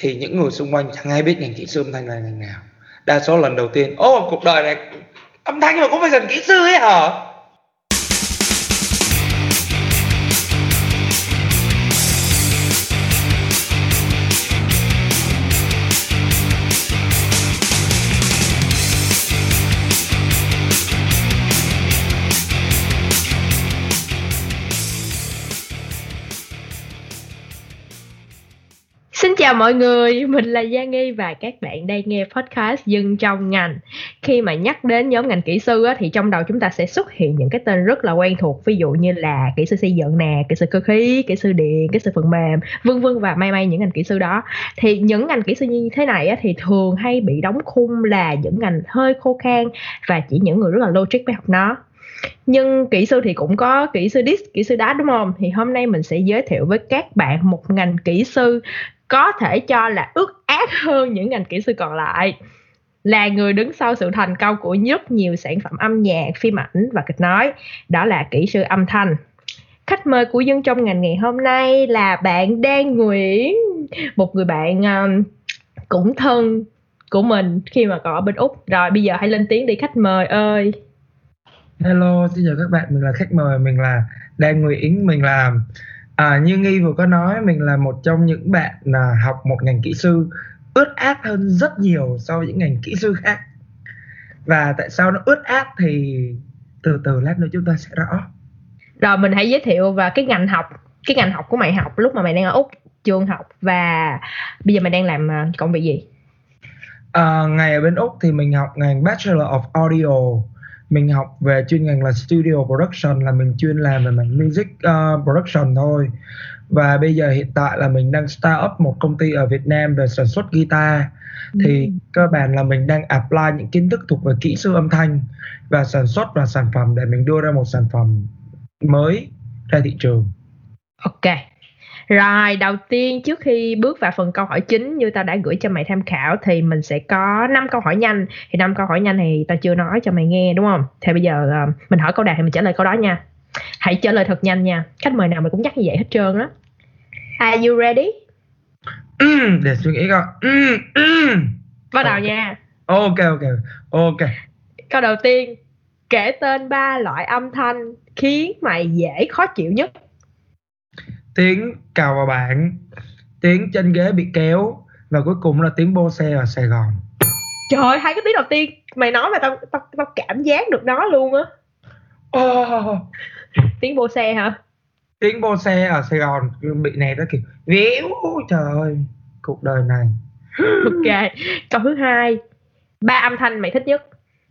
thì những người xung quanh chẳng ai biết ngành kỹ sư âm thanh là ngành nào. Đa số lần đầu tiên ô cuộc đời này âm thanh mà cũng phải cần kỹ sư ấy hả? Chào mọi người, mình là Giang Nghi và các bạn đang nghe podcast Dân trong ngành. Khi mà nhắc đến nhóm ngành kỹ sư á, thì trong đầu chúng ta sẽ xuất hiện những cái tên rất là quen thuộc, ví dụ như là kỹ sư xây dựng nè, kỹ sư cơ khí, kỹ sư điện, kỹ sư phần mềm, vân vân và may may những ngành kỹ sư đó. Thì những ngành kỹ sư như thế này á, thì thường hay bị đóng khung là những ngành hơi khô khan và chỉ những người rất là logic mới học nó nhưng kỹ sư thì cũng có kỹ sư disk kỹ sư đá đúng không thì hôm nay mình sẽ giới thiệu với các bạn một ngành kỹ sư có thể cho là ước ác hơn những ngành kỹ sư còn lại là người đứng sau sự thành công của rất nhiều sản phẩm âm nhạc, phim ảnh và kịch nói. Đó là kỹ sư âm thanh. Khách mời của dân trong ngành ngày hôm nay là bạn Đan Nguyễn, một người bạn um, cũng thân của mình khi mà còn ở bên Úc. Rồi bây giờ hãy lên tiếng đi khách mời ơi. Hello, xin chào các bạn, mình là khách mời, mình là Đan Nguyễn, mình là À, như Nghi vừa có nói mình là một trong những bạn là học một ngành kỹ sư ướt át hơn rất nhiều so với những ngành kỹ sư khác. Và tại sao nó ướt át thì từ từ lát nữa chúng ta sẽ rõ. Rồi mình hãy giới thiệu và cái ngành học cái ngành học của mày học lúc mà mày đang ở úc trường học. Và bây giờ mày đang làm à, công việc gì? À, ngày ở bên úc thì mình học ngành bachelor of audio mình học về chuyên ngành là studio production là mình chuyên làm về mảng music uh, production thôi và bây giờ hiện tại là mình đang start up một công ty ở Việt Nam về sản xuất guitar thì ừ. cơ bản là mình đang apply những kiến thức thuộc về kỹ sư âm thanh và sản xuất và sản phẩm để mình đưa ra một sản phẩm mới ra thị trường. Ok. Rồi, đầu tiên trước khi bước vào phần câu hỏi chính như tao đã gửi cho mày tham khảo thì mình sẽ có 5 câu hỏi nhanh. Thì năm câu hỏi nhanh thì tao chưa nói cho mày nghe đúng không? Thì bây giờ uh, mình hỏi câu đạt thì mình trả lời câu đó nha. Hãy trả lời thật nhanh nha. Khách mời nào mày cũng nhắc như vậy hết trơn á. Are you ready? Mm, để suy nghĩ coi. Mm, mm. Bắt đầu okay. nha. Ok ok ok. Câu đầu tiên, kể tên ba loại âm thanh khiến mày dễ khó chịu nhất tiếng cào vào bạn tiếng trên ghế bị kéo và cuối cùng là tiếng bô xe ở Sài Gòn. Trời ơi hai cái tiếng đầu tiên mày nói mà tao tao, tao cảm giác được nó luôn á. Oh. tiếng bô xe hả? Tiếng bô xe ở Sài Gòn bị này đó kiểu véo trời ơi cuộc đời này. Ok câu thứ hai ba âm thanh mày thích nhất.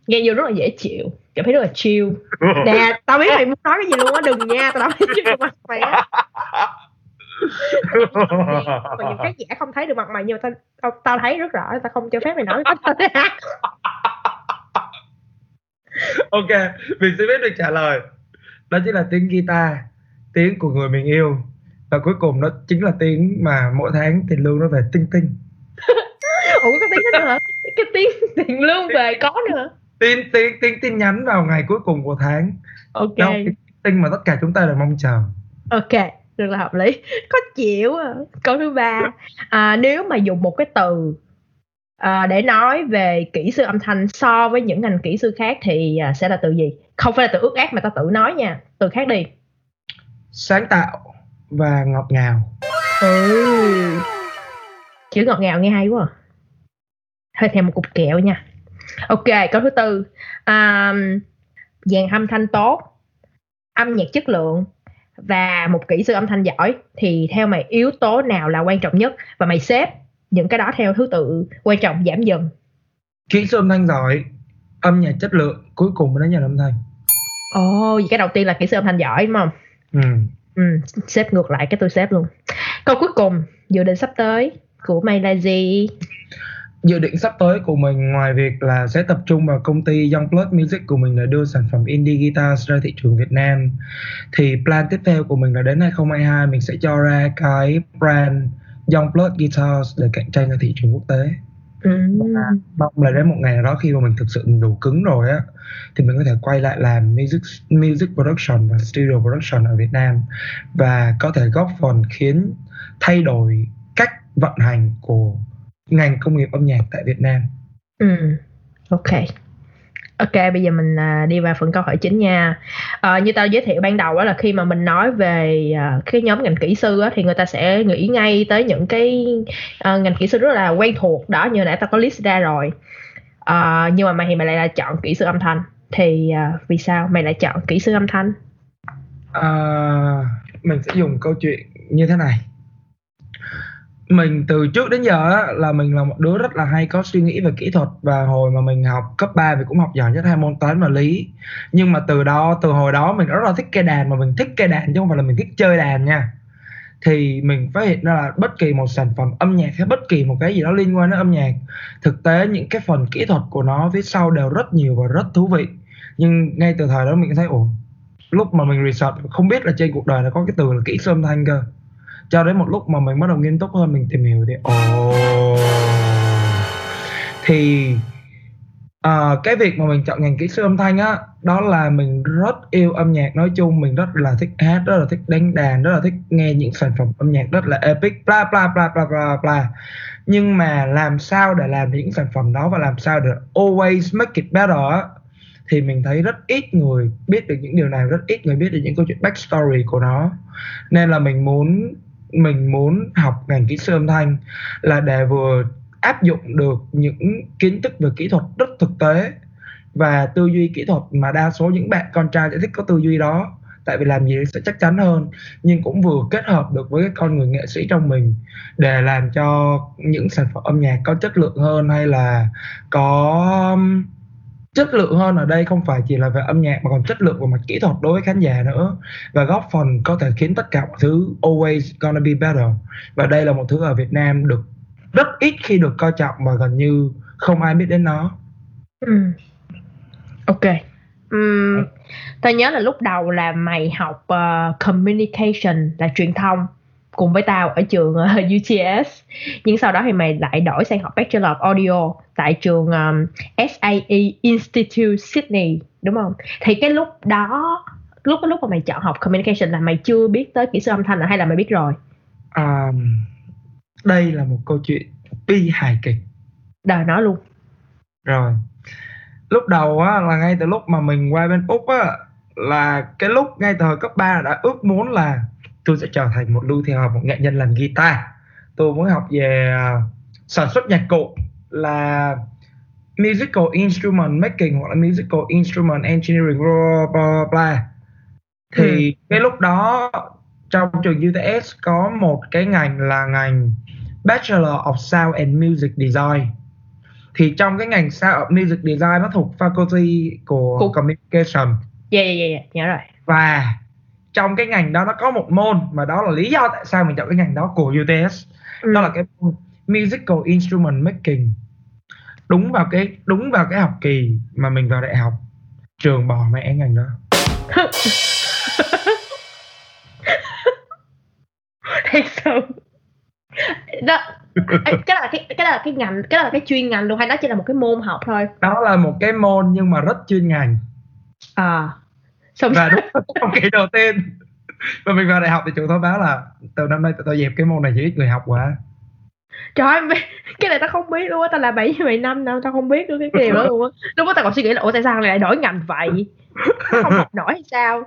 Nghe vô rất là dễ chịu cảm thấy rất là chill. Nè tao biết mày muốn nói cái gì luôn á đừng nha tao biết chill mặt mày á. Mà những khán giả không thấy được mặt mày nhưng mà tao, tao, tao thấy rất rõ tao không cho phép mày nói ok mình sẽ biết được trả lời. Đó chính là tiếng guitar tiếng của người mình yêu. Và cuối cùng nó chính là tiếng mà mỗi tháng tiền lương nó về tinh tinh. Ủa có tiếng đó nữa hả? Cái tiếng tiền lương về có nữa tin tin tin tin nhắn vào ngày cuối cùng của tháng. Ok. Đó, cái tin mà tất cả chúng ta đều mong chờ. Ok rất là hợp lý. Có chịu à. câu thứ ba. À, nếu mà dùng một cái từ à, để nói về kỹ sư âm thanh so với những ngành kỹ sư khác thì à, sẽ là từ gì? Không phải là từ ước ác mà ta tự nói nha. Từ khác đi. Sáng tạo và ngọt ngào. Ừ. Chữ ngọt ngào nghe hay quá à. hơi thèm một cục kẹo nha ok câu thứ tư. À, dàn âm thanh tốt âm nhạc chất lượng và một kỹ sư âm thanh giỏi thì theo mày yếu tố nào là quan trọng nhất? Và mày xếp những cái đó theo thứ tự quan trọng giảm dần. Kỹ sư âm thanh giỏi âm nhạc chất lượng cuối cùng mới đến nhà âm thanh. Ồ oh, cái đầu tiên là kỹ sư âm thanh giỏi đúng không? Ừ. ừ xếp ngược lại cái tôi xếp luôn. Câu cuối cùng dự định sắp tới của mày là gì dự định sắp tới của mình ngoài việc là sẽ tập trung vào công ty Youngblood Music của mình để đưa sản phẩm indie guitar ra thị trường Việt Nam thì plan tiếp theo của mình là đến 2022 mình sẽ cho ra cái brand Youngblood Guitars để cạnh tranh ở thị trường quốc tế ừ. mong là đến một ngày nào đó khi mà mình thực sự đủ cứng rồi á thì mình có thể quay lại làm music music production và studio production ở Việt Nam và có thể góp phần khiến thay đổi cách vận hành của ngành công nghiệp âm nhạc tại Việt Nam. Ừ, ok. Ok, bây giờ mình à, đi vào phần câu hỏi chính nha. À, như tao giới thiệu ban đầu đó là khi mà mình nói về à, cái nhóm ngành kỹ sư á, thì người ta sẽ nghĩ ngay tới những cái à, ngành kỹ sư rất là quen thuộc đó như nãy tao có list ra rồi. À, nhưng mà mày thì mày lại là chọn kỹ sư âm thanh. Thì à, vì sao mày lại chọn kỹ sư âm thanh? À, mình sẽ dùng câu chuyện như thế này mình từ trước đến giờ á, là mình là một đứa rất là hay có suy nghĩ về kỹ thuật. Và hồi mà mình học cấp 3 thì cũng học giỏi nhất hai môn toán và lý. Nhưng mà từ đó từ hồi đó mình rất là thích cây đàn mà mình thích cây đàn chứ không phải là mình thích chơi đàn nha. Thì mình phát hiện ra là bất kỳ một sản phẩm âm nhạc hay bất kỳ một cái gì đó liên quan đến âm nhạc thực tế những cái phần kỹ thuật của nó phía sau đều rất nhiều và rất thú vị. Nhưng ngay từ thời đó mình thấy ủa lúc mà mình research không biết là trên cuộc đời nó có cái từ là kỹ sư âm thanh cơ cho đến một lúc mà mình bắt đầu nghiêm túc hơn mình tìm hiểu thì ồ. Oh, thì uh, cái việc mà mình chọn ngành kỹ sư âm thanh á đó là mình rất yêu âm nhạc nói chung mình rất là thích hát rất là thích đánh đàn rất là thích nghe những sản phẩm âm nhạc rất là epic bla bla bla bla bla bla. Nhưng mà làm sao để làm những sản phẩm đó và làm sao để always make it better á thì mình thấy rất ít người biết được những điều này rất ít người biết được những câu chuyện backstory của nó. Nên là mình muốn mình muốn học ngành kỹ sư âm thanh là để vừa áp dụng được những kiến thức về kỹ thuật rất thực tế và tư duy kỹ thuật mà đa số những bạn con trai sẽ thích có tư duy đó. Tại vì làm gì sẽ chắc chắn hơn, nhưng cũng vừa kết hợp được với cái con người nghệ sĩ trong mình để làm cho những sản phẩm âm nhạc có chất lượng hơn hay là có chất lượng hơn ở đây không phải chỉ là về âm nhạc mà còn chất lượng về mặt kỹ thuật đối với khán giả nữa và góp phần có thể khiến tất cả mọi thứ always gonna be better và đây là một thứ ở Việt Nam được rất ít khi được coi trọng và gần như không ai biết đến nó. Ừ. Ok. Um, tao nhớ là lúc đầu là mày học uh, communication là truyền thông cùng với tao ở trường uh, UTS nhưng sau đó thì mày lại đổi sang học Bachelor of Audio tại trường um, SAE Institute Sydney đúng không? Thì cái lúc đó lúc cái lúc mà mày chọn học communication là mày chưa biết tới kỹ sư âm thanh hay là mày biết rồi? Um, đây là một câu chuyện bi hài kịch. Đời nói luôn. Rồi. Lúc đầu á là ngay từ lúc mà mình qua bên úc á là cái lúc ngay từ hồi cấp 3 đã ước muốn là tôi sẽ trở thành một lưu theo một nghệ nhân làm guitar tôi muốn học về uh, sản xuất nhạc cụ là musical instrument making hoặc là musical instrument engineering blah blah blah thì ừ. cái lúc đó trong trường UTS có một cái ngành là ngành Bachelor of Sound and Music Design thì trong cái ngành Sound Music Design nó thuộc faculty của Cục. Communication. Yeah, yeah, yeah, nhớ rồi. Và trong cái ngành đó nó có một môn mà đó là lý do tại sao mình chọn cái ngành đó của UTS. Ừ. Đó là cái môn Musical Instrument Making. Đúng vào cái đúng vào cái học kỳ mà mình vào đại học trường bỏ mẹ ngành đó. Thật sự đó cái là cái cái là cái ngành cái là cái chuyên ngành luôn hay đó chỉ là một cái môn học thôi đó là một cái môn nhưng mà rất chuyên ngành à xong và đúng trong kỳ đầu tiên. Và mình vào đại học thì trường thông báo là từ năm nay tao dẹp cái môn này chỉ ít người học quá. Trời ơi cái này tao không biết luôn á tao là bảy bảy năm đâu tao không biết luôn cái điều đó luôn á. Lúc đó tao còn suy nghĩ là ủa tại sao lại đổi ngành vậy? Không học nổi hay sao?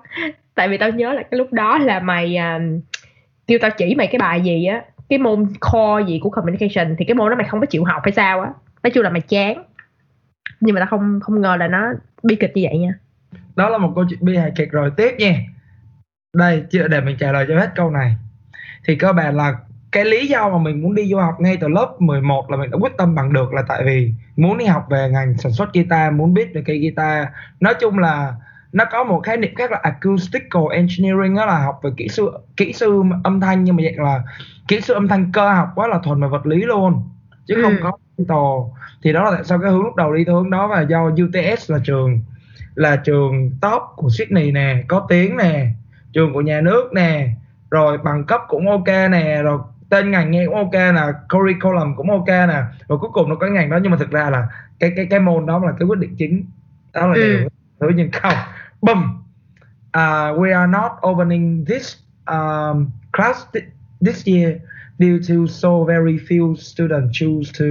Tại vì tao nhớ là cái lúc đó là mày uh, kêu tao chỉ mày cái bài gì á cái môn core gì của communication thì cái môn đó mày không có chịu học hay sao á. Nói chung là mày chán. Nhưng mà tao không không ngờ là nó bi kịch như vậy nha đó là một câu chuyện bi hài kịch rồi. Tiếp nha. Đây để mình trả lời cho hết câu này. Thì cơ bản là cái lý do mà mình muốn đi du học ngay từ lớp 11 là mình đã quyết tâm bằng được là tại vì muốn đi học về ngành sản xuất guitar muốn biết về cây guitar. Nói chung là nó có một khái niệm khác là acoustical engineering đó là học về kỹ sư kỹ sư âm thanh nhưng mà vậy là kỹ sư âm thanh cơ học quá là thuần về vật lý luôn chứ ừ. không có tồ thì đó là tại sao cái hướng lúc đầu đi theo hướng đó và do UTS là trường là trường top của Sydney nè có tiếng nè trường của nhà nước nè rồi bằng cấp cũng ok nè rồi tên ngành nghe cũng ok nè curriculum cũng ok nè rồi cuối cùng nó có ngành đó. Nhưng mà thực ra là cái cái cái môn đó là cái quyết định chính. Đó là ừ. điều thứ nhưng không boom uh, we are not opening this um, class th- this year due to so very few students choose to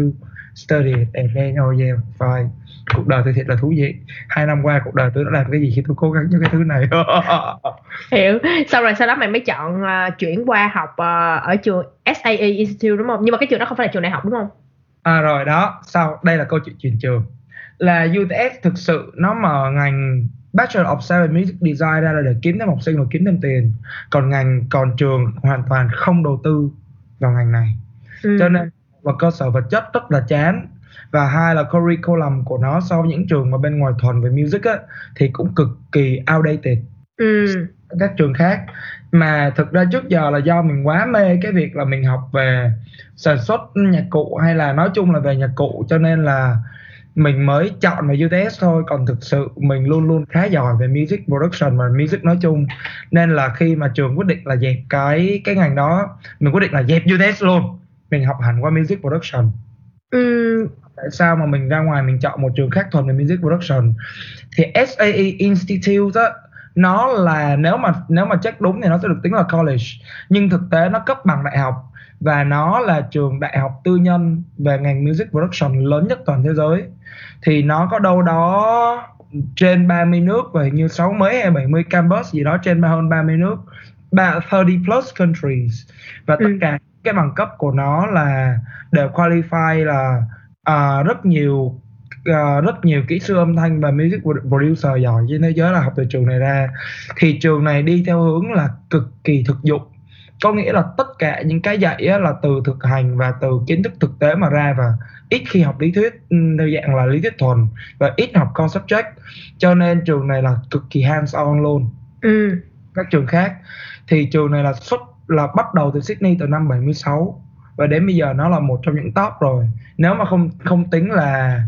study. Then oh yeah fine cuộc đời tôi thiệt là thú vị. Hai năm qua cuộc đời tôi đã làm cái gì khi tôi cố gắng cho cái thứ này. Hiểu. Sau rồi sau đó mày mới chọn uh, chuyển qua học uh, ở trường SAE Institute đúng không? Nhưng mà cái trường đó không phải là trường đại học đúng không? À rồi đó. Sau đây là câu chuyện chuyển trường. Là UTS thực sự nó mở ngành Bachelor of and Music Design ra là để kiếm thêm học sinh và kiếm thêm tiền. Còn ngành còn trường hoàn toàn không đầu tư vào ngành này. Ừ. cho nên và cơ sở vật chất rất là chán và hai là curriculum của nó so với những trường mà bên ngoài thuần về music á thì cũng cực kỳ outdated. Ừ. các trường khác. Mà thực ra trước giờ là do mình quá mê cái việc là mình học về sản xuất nhạc cụ hay là nói chung là về nhạc cụ cho nên là mình mới chọn vào UTS thôi. Còn thực sự mình luôn luôn khá giỏi về music production và music nói chung. Nên là khi mà trường quyết định là dẹp cái cái ngành đó mình quyết định là dẹp UTS luôn. Mình học hẳn qua music production. Ừ. tại sao mà mình ra ngoài mình chọn một trường khác thuần về music production? Thì SAE Institute á nó là nếu mà nếu mà check đúng thì nó sẽ được tính là college nhưng thực tế nó cấp bằng đại học và nó là trường đại học tư nhân về ngành music production lớn nhất toàn thế giới. Thì nó có đâu đó trên 30 nước và hình như 60 hay 70 campus gì đó trên hơn 30 nước 30 plus countries. Và tất ừ. cả cái bằng cấp của nó là đều qualify là uh, rất nhiều uh, rất nhiều kỹ sư âm thanh và music producer giỏi trên thế giới là học từ trường này ra. Thì trường này đi theo hướng là cực kỳ thực dụng. Có nghĩa là tất cả những cái dạy là từ thực hành và từ kiến thức thực tế mà ra và ít khi học lý thuyết ừ, theo dạng là lý thuyết thuần và ít học concept cho nên trường này là cực kỳ hands on luôn. Ừ. các trường khác. Thì trường này là xuất là bắt đầu từ Sydney từ năm 76 và đến bây giờ nó là một trong những top rồi nếu mà không không tính là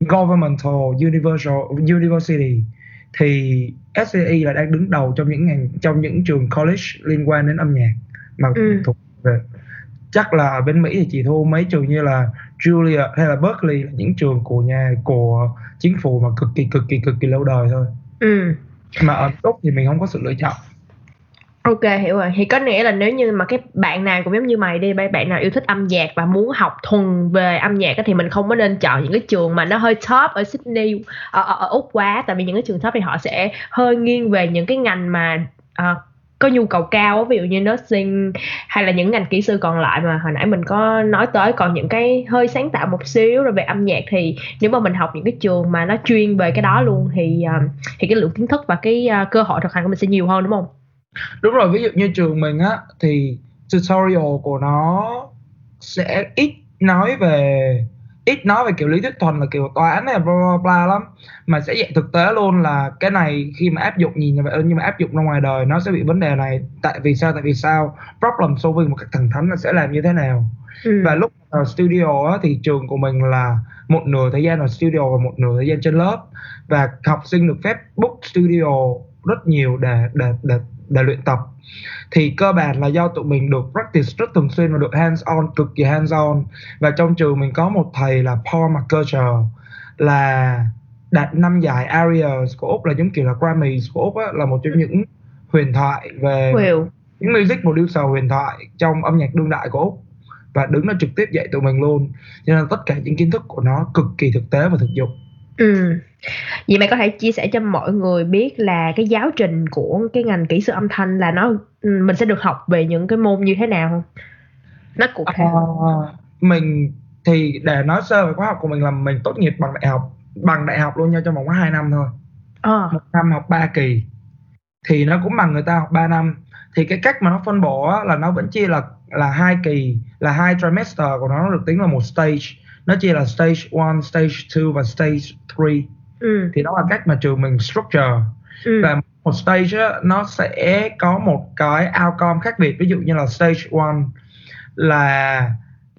governmental universal university thì SCE là đang đứng đầu trong những ngành trong những trường college liên quan đến âm nhạc mà ừ. thuộc về chắc là ở bên Mỹ thì chỉ thu mấy trường như là Juilliard hay là Berkeley là những trường của nhà của chính phủ mà cực kỳ cực kỳ cực kỳ lâu đời thôi. Ừ. Mà ở Úc thì mình không có sự lựa chọn. Ok hiểu rồi. Thì có nghĩa là nếu như mà cái bạn nào cũng giống như mày đi bạn nào yêu thích âm nhạc và muốn học thuần về âm nhạc thì mình không có nên chọn những cái trường mà nó hơi top ở Sydney ở, ở, ở Úc quá. Tại vì những cái trường top thì họ sẽ hơi nghiêng về những cái ngành mà uh, có nhu cầu cao ví dụ như nursing hay là những ngành kỹ sư còn lại mà hồi nãy mình có nói tới. Còn những cái hơi sáng tạo một xíu rồi về âm nhạc thì nếu mà mình học những cái trường mà nó chuyên về cái đó luôn thì ờ, thì cái lượng kiến thức và cái ờ, cơ hội thực hành của mình sẽ nhiều hơn đúng không? Đúng rồi ví dụ như trường mình á thì tutorial của nó sẽ ít nói về ít nói về kiểu lý thuyết thuần là kiểu toán này bla bla bla lắm. Mà sẽ dạy thực tế luôn là cái này khi mà áp dụng nhìn như vậy nhưng mà áp dụng ra ngoài đời nó sẽ bị vấn đề này. Tại vì sao tại vì sao? Problem solving một cách thẳng thắn là sẽ làm như thế nào? Ừ. và lúc ở studio á, thì trường của mình là một nửa thời gian ở studio và một nửa thời gian trên lớp. Và học sinh được phép book studio rất nhiều để để để để luyện tập. Thì cơ bản là do tụi mình được practice rất thường xuyên và được hands on cực kỳ hands on. Và trong trường mình có một thầy là Paul McCullough là đạt năm giải Arias của Úc là giống kiểu là Grammys của Úc á, là một trong những huyền thoại về well. những music producer huyền thoại trong âm nhạc đương đại của Úc. Và đứng nó trực tiếp dạy tụi mình luôn. Cho nên tất cả những kiến thức của nó cực kỳ thực tế và thực dụng. Ừ vậy mày có thể chia sẻ cho mọi người biết là cái giáo trình của cái ngành kỹ sư âm thanh là nó mình sẽ được học về những cái môn như thế nào không? Nó cụ thể. À, mình thì để nói sơ về khóa học của mình là mình tốt nghiệp bằng đại học bằng đại học luôn nha trong vòng có hai năm thôi. À. một năm học 3 kỳ. Thì nó cũng bằng người ta học 3 năm. Thì cái cách mà nó phân bổ á, là nó vẫn chia là là hai kỳ là hai trimester của nó, nó được tính là một stage. Nó chia là stage 1, stage 2 và stage 3 ừ. thì đó là cách mà trường mình structure ừ. và một stage á, nó sẽ có một cái outcome khác biệt ví dụ như là stage 1 là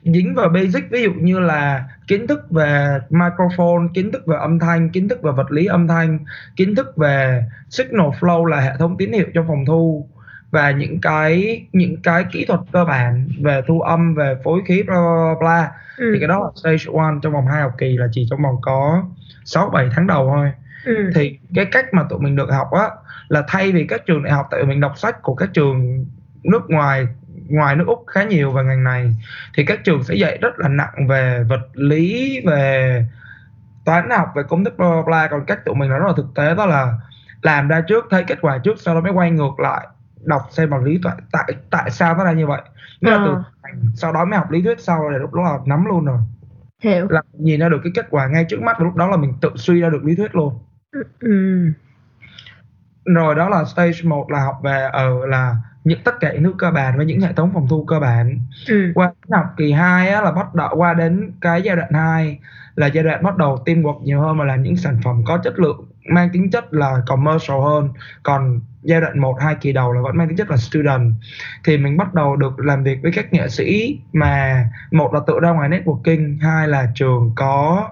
dính vào basic ví dụ như là kiến thức về microphone kiến thức về âm thanh kiến thức về vật lý âm thanh kiến thức về signal flow là hệ thống tín hiệu trong phòng thu và những cái những cái kỹ thuật cơ bản về thu âm về phối khí bla bla bla ừ. thì cái đó là stage one trong vòng hai học kỳ là chỉ trong vòng có 6 7 tháng đầu thôi. Ừ. Thì cái cách mà tụi mình được học á là thay vì các trường đại học tại mình đọc sách của các trường nước ngoài ngoài nước úc khá nhiều về ngành này thì các trường sẽ dạy rất là nặng về vật lý về toán học về công thức bla bla bla còn cách tụi mình nó rất là thực tế đó là làm ra trước thấy kết quả trước sau đó mới quay ngược lại đọc xem bằng lý tại tại tại sao nó ra như vậy nghĩa là từ Ờ. sau đó mới học lý thuyết sau rồi lúc đó là nắm luôn rồi. Hiểu. Là nhìn ra được cái kết quả ngay trước mắt và lúc đó là mình tự suy ra được lý thuyết luôn. Ừ. rồi đó là stage 1 là học về ở là những tất cả những thứ cơ bản với những hệ thống phòng thu cơ bản. Ừ. qua học kỳ 2 á, là bắt đầu qua đến cái giai đoạn 2 là giai đoạn bắt đầu teamwork nhiều hơn và làm những sản phẩm có chất lượng mang tính chất là commercial hơn. Còn giai đoạn 1 hai kỳ đầu là vẫn mang tính chất là student. Thì mình bắt đầu được làm việc với các nghệ sĩ mà một là tự ra ngoài networking hai là trường có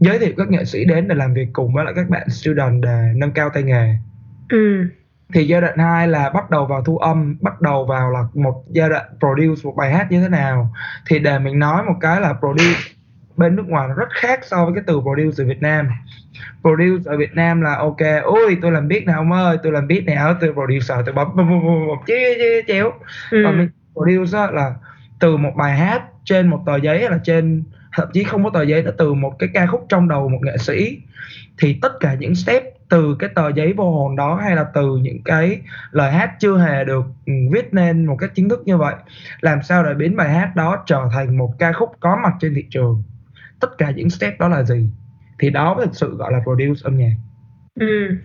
giới thiệu các nghệ sĩ đến để làm việc cùng với lại các bạn student để nâng cao tay nghề. Ừ. thì giai đoạn 2 là bắt đầu vào thu âm bắt đầu vào là một giai đoạn produce một bài hát như thế nào. Thì để mình nói một cái là produce bên nước ngoài nó rất khác so với cái từ produce ở Việt Nam. Produce ở Việt Nam là ok. Ui tôi làm beat nào ông ơi tôi làm beat nào tôi producer tôi bấm bấm bấm bấm chéo. Ừ. còn mình produce là từ một bài hát trên một tờ giấy hay là trên thậm chí không có tờ giấy nó từ một cái ca khúc trong đầu một nghệ sĩ. Thì tất cả những step từ cái tờ giấy vô hồn đó hay là từ những cái lời hát chưa hề được ừ, viết nên một cách chính thức như vậy làm sao để biến bài hát đó trở thành một ca khúc có mặt trên thị trường tất cả những step đó là gì thì đó mới thực sự gọi là produce âm nhạc Ừ.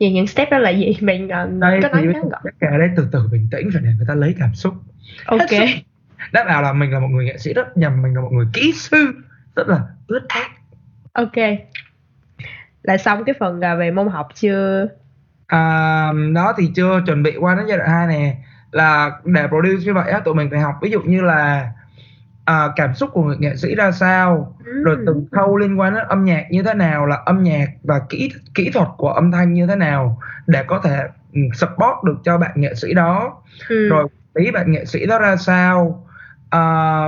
Vậy những step đó là gì? Mình uh, đây có nói ngắn gọn. tất cả đây từ từ bình tĩnh phải để người ta lấy cảm xúc Ok. Đáp nào là mình là một người nghệ sĩ rất nhầm mình là một người kỹ sư rất là ướt át Ok. Là xong cái phần à, về môn học chưa? à, đó thì chưa chuẩn bị qua đến giai đoạn 2 nè là để produce như vậy á tụi mình phải học ví dụ như là à, cảm xúc của người nghệ sĩ ra sao? Rồi Ừ. từng khâu liên quan đến âm nhạc như thế nào? Là âm nhạc và kỹ kỹ thuật của âm thanh như thế nào để có thể ừ, support được cho bạn nghệ sĩ đó? Ừ. rồi lý bạn nghệ sĩ đó ra sao? À,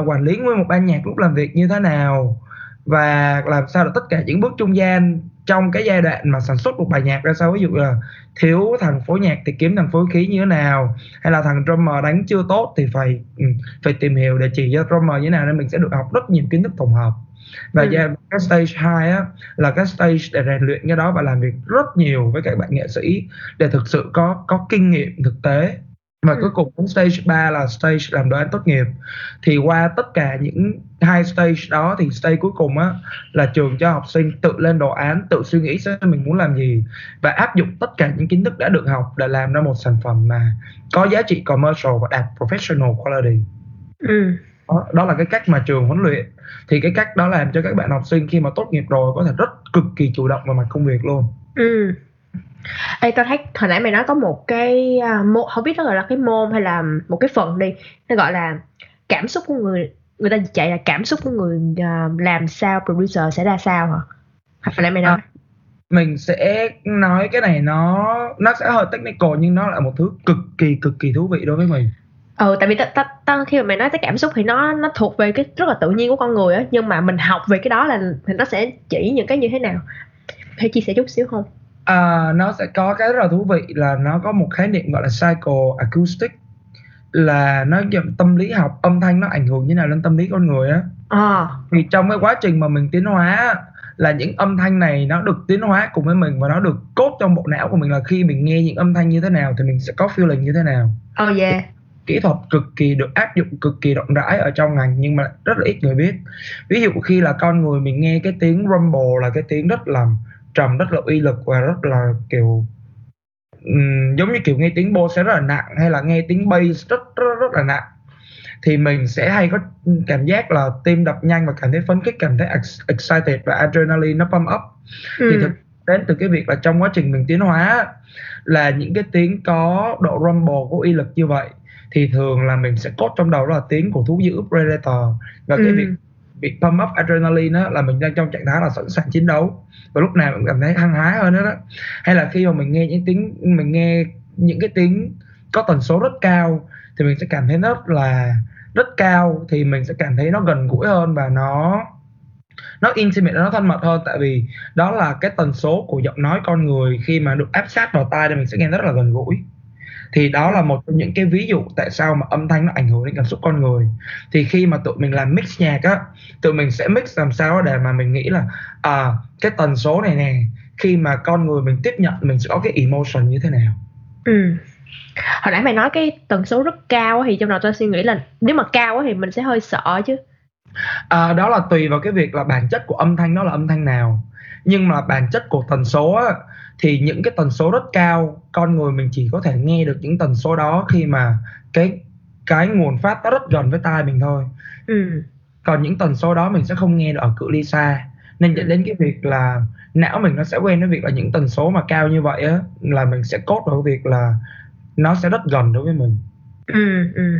quản lý nguyên một ban nhạc lúc làm việc như thế nào? Và làm sao để tất cả những bước trung gian trong cái giai đoạn mà sản xuất một bài nhạc ra sao? Ví dụ là thiếu thằng phối nhạc thì kiếm thằng phối khí như thế nào? Hay là thằng drummer đánh chưa tốt thì phải ừ, phải tìm hiểu để chỉ cho drummer như thế nào nên mình sẽ được học rất nhiều kiến thức tổng hợp. Và Ừ. giai cái stage 2 á là cái stage để rèn luyện cái đó và làm việc rất nhiều với các bạn nghệ sĩ để thực sự có có kinh nghiệm thực tế và Ừ. cuối cùng đến stage 3 là stage làm đồ án tốt nghiệp thì qua tất cả những hai stage đó thì stage cuối cùng á là trường cho học sinh tự lên đồ án tự suy nghĩ xem mình muốn làm gì và áp dụng tất cả những kiến thức đã được học để làm ra một sản phẩm mà có giá trị commercial và đạt professional quality Ừ. đó, đó là cái cách mà trường huấn luyện thì cái cách đó làm cho các bạn học sinh khi mà tốt nghiệp rồi có thể rất cực kỳ chủ động vào mặt công việc luôn Ừ. Ê, tao thấy hồi nãy mày nói có một cái à, môn không biết nó gọi là cái môn hay là một cái phần đi nó gọi là cảm xúc của người người ta chạy là cảm xúc của người à, làm sao producer sẽ ra sao hả? Hồi nãy mày nói. mình sẽ nói cái này nó nó sẽ hơi technical nhưng nó là một thứ cực kỳ cực kỳ thú vị đối với mình. Ừ tại vì ta, ta, ta khi mà mày nói tới cảm xúc thì nó nó thuộc về cái rất là tự nhiên của con người á nhưng mà mình học về cái đó là thì nó sẽ chỉ những cái như thế nào. Thể chia sẻ chút xíu không à, nó sẽ có cái rất là thú vị là nó có một khái niệm gọi là cycle acoustic là nó dạng tâm lý học âm thanh nó ảnh hưởng như nào lên tâm lý con người á. Ờ thì trong cái quá trình mà mình tiến hóa là những âm thanh này nó được tiến hóa cùng với mình và nó được cốt trong bộ não của mình là khi mình nghe những âm thanh như thế nào thì mình sẽ có feeling như thế nào. Oh yeah. Kỹ thuật cực kỳ được áp dụng cực kỳ rộng rãi ở trong ngành nhưng mà rất là ít người biết. Ví dụ khi là con người mình nghe cái tiếng rumble là cái tiếng rất là trầm rất là uy lực và rất là kiểu ừm, giống như kiểu nghe tiếng bô sẽ rất là nặng hay là nghe tiếng bass rất rất rất là nặng thì mình sẽ hay có cảm giác là tim đập nhanh và cảm thấy phấn khích cảm thấy ex- excited và adrenaline nó pump up thì ừ. thực đến từ cái việc là trong quá trình mình tiến hóa là những cái tiếng có độ rumble có uy lực như vậy thì thường là mình sẽ cốt trong đầu đó là tiếng của thú dữ predator và cái Ừ. việc bị pump up adrenaline đó là mình đang trong trạng thái là sẵn sàng chiến đấu. Và lúc nào mình cảm thấy hăng hái hơn đó, đó hay là khi mà mình nghe những tiếng mình nghe những cái tiếng có tần số rất cao thì mình sẽ cảm thấy rất là rất cao thì mình sẽ cảm thấy nó gần gũi hơn và nó nó intimate nó thân mật hơn. Tại vì đó là cái tần số của giọng nói con người khi mà được áp sát vào tai thì mình sẽ nghe rất là gần gũi thì đó là một trong những cái ví dụ tại sao mà âm thanh nó ảnh hưởng đến cảm xúc con người. Thì khi mà tụi mình làm mix nhạc á tụi mình sẽ mix làm sao để mà mình nghĩ là à cái tần số này nè khi mà con người mình tiếp nhận mình sẽ có cái emotion như thế nào. Ừ. Hồi nãy mày nói cái tần số rất cao thì trong đầu tôi suy nghĩ là nếu mà cao thì mình sẽ hơi sợ chứ. À, đó là tùy vào cái việc là bản chất của âm thanh đó là âm thanh nào. Nhưng mà bản chất của tần số á, thì những cái tần số rất cao con người mình chỉ có thể nghe được những tần số đó khi mà cái cái nguồn phát nó rất gần với tai mình thôi ừ. còn những tần số đó mình sẽ không nghe được ở cự ly xa nên dẫn đến cái việc là não mình nó sẽ quen với việc là những tần số mà cao như vậy á là mình sẽ cốt vào việc là nó sẽ rất gần đối với mình ừ, ừ.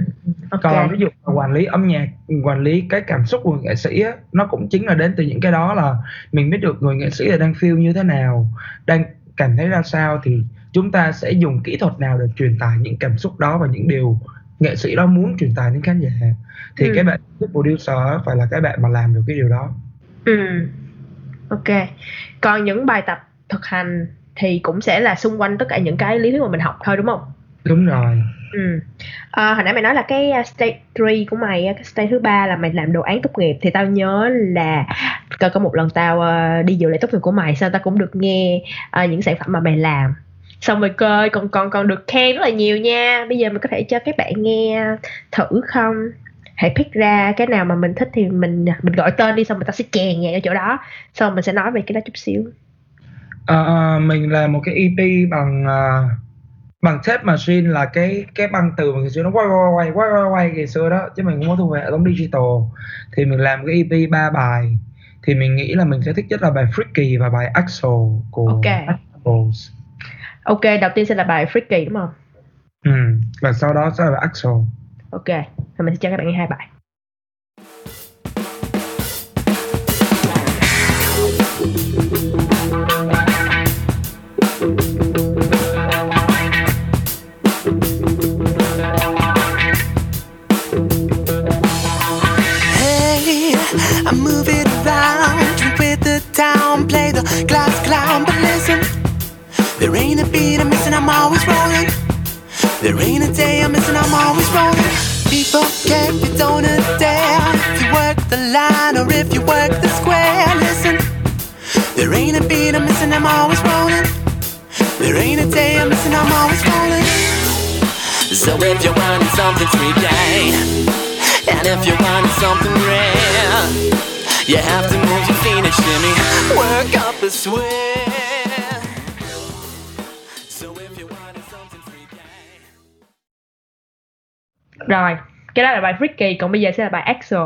Okay. còn ví dụ là quản lý âm nhạc quản lý cái cảm xúc của nghệ sĩ á, nó cũng chính là đến từ những cái đó là mình biết được người nghệ sĩ là đang feel như thế nào đang cảm thấy ra sao thì chúng ta sẽ dùng kỹ thuật nào để truyền tải những cảm xúc đó và những điều nghệ sĩ đó muốn truyền tải đến khán giả? Thì ừ. cái bạn producer phải là cái bạn mà làm được cái điều đó. Ừ. Ok. Còn những bài tập thực hành thì cũng sẽ là xung quanh tất cả những cái lý thuyết mà mình học thôi đúng không? Đúng rồi ừ. À, hồi nãy mày nói là cái ờ, stage 3 của mày cái stage thứ ba là mày làm đồ án tốt nghiệp thì tao nhớ là có có một lần tao uh, đi dự lễ tốt nghiệp của mày sao tao cũng được nghe uh, những sản phẩm mà mày làm. Xong rồi coi còn còn còn được khen rất là nhiều nha. Bây giờ mình có thể cho các bạn nghe thử không? Hãy pick ra cái nào mà mình thích thì mình à, mình gọi tên đi xong mình ta sẽ chèn nhạc ở chỗ đó. Xong mình sẽ nói về cái đó chút xíu. Uh, mình làm một cái EP bằng uh, bằng tape machine là cái cái băng từ mà ngày xưa nó quay quay quay quay quay quay ngày xưa đó chứ mình không có thu về hệ thống digital thì mình làm cái EP ba bài thì mình nghĩ là mình sẽ thích nhất là bài Freaky và bài Axel của okay. Apples. Ok, đầu tiên sẽ là bài Freaky đúng không? Ừ, và sau đó sẽ là bài Axel. Ok, thì mình sẽ cho các bạn nghe hai bài. Ain't a beat I'm missing, I'm always rolling. There ain't a day I'm missing, I'm always rolling. People care if you don't dare. If you work the line or if you work the square, listen. There ain't a beat I'm missing, I'm always rolling. There ain't a day I'm missing, I'm always rolling. So if you want something sweet, and if you want something rare, you have to move your feet and shimmy, work up a sweat. Rồi, cái đó là bài Freaky, còn bây giờ sẽ là bài Axel.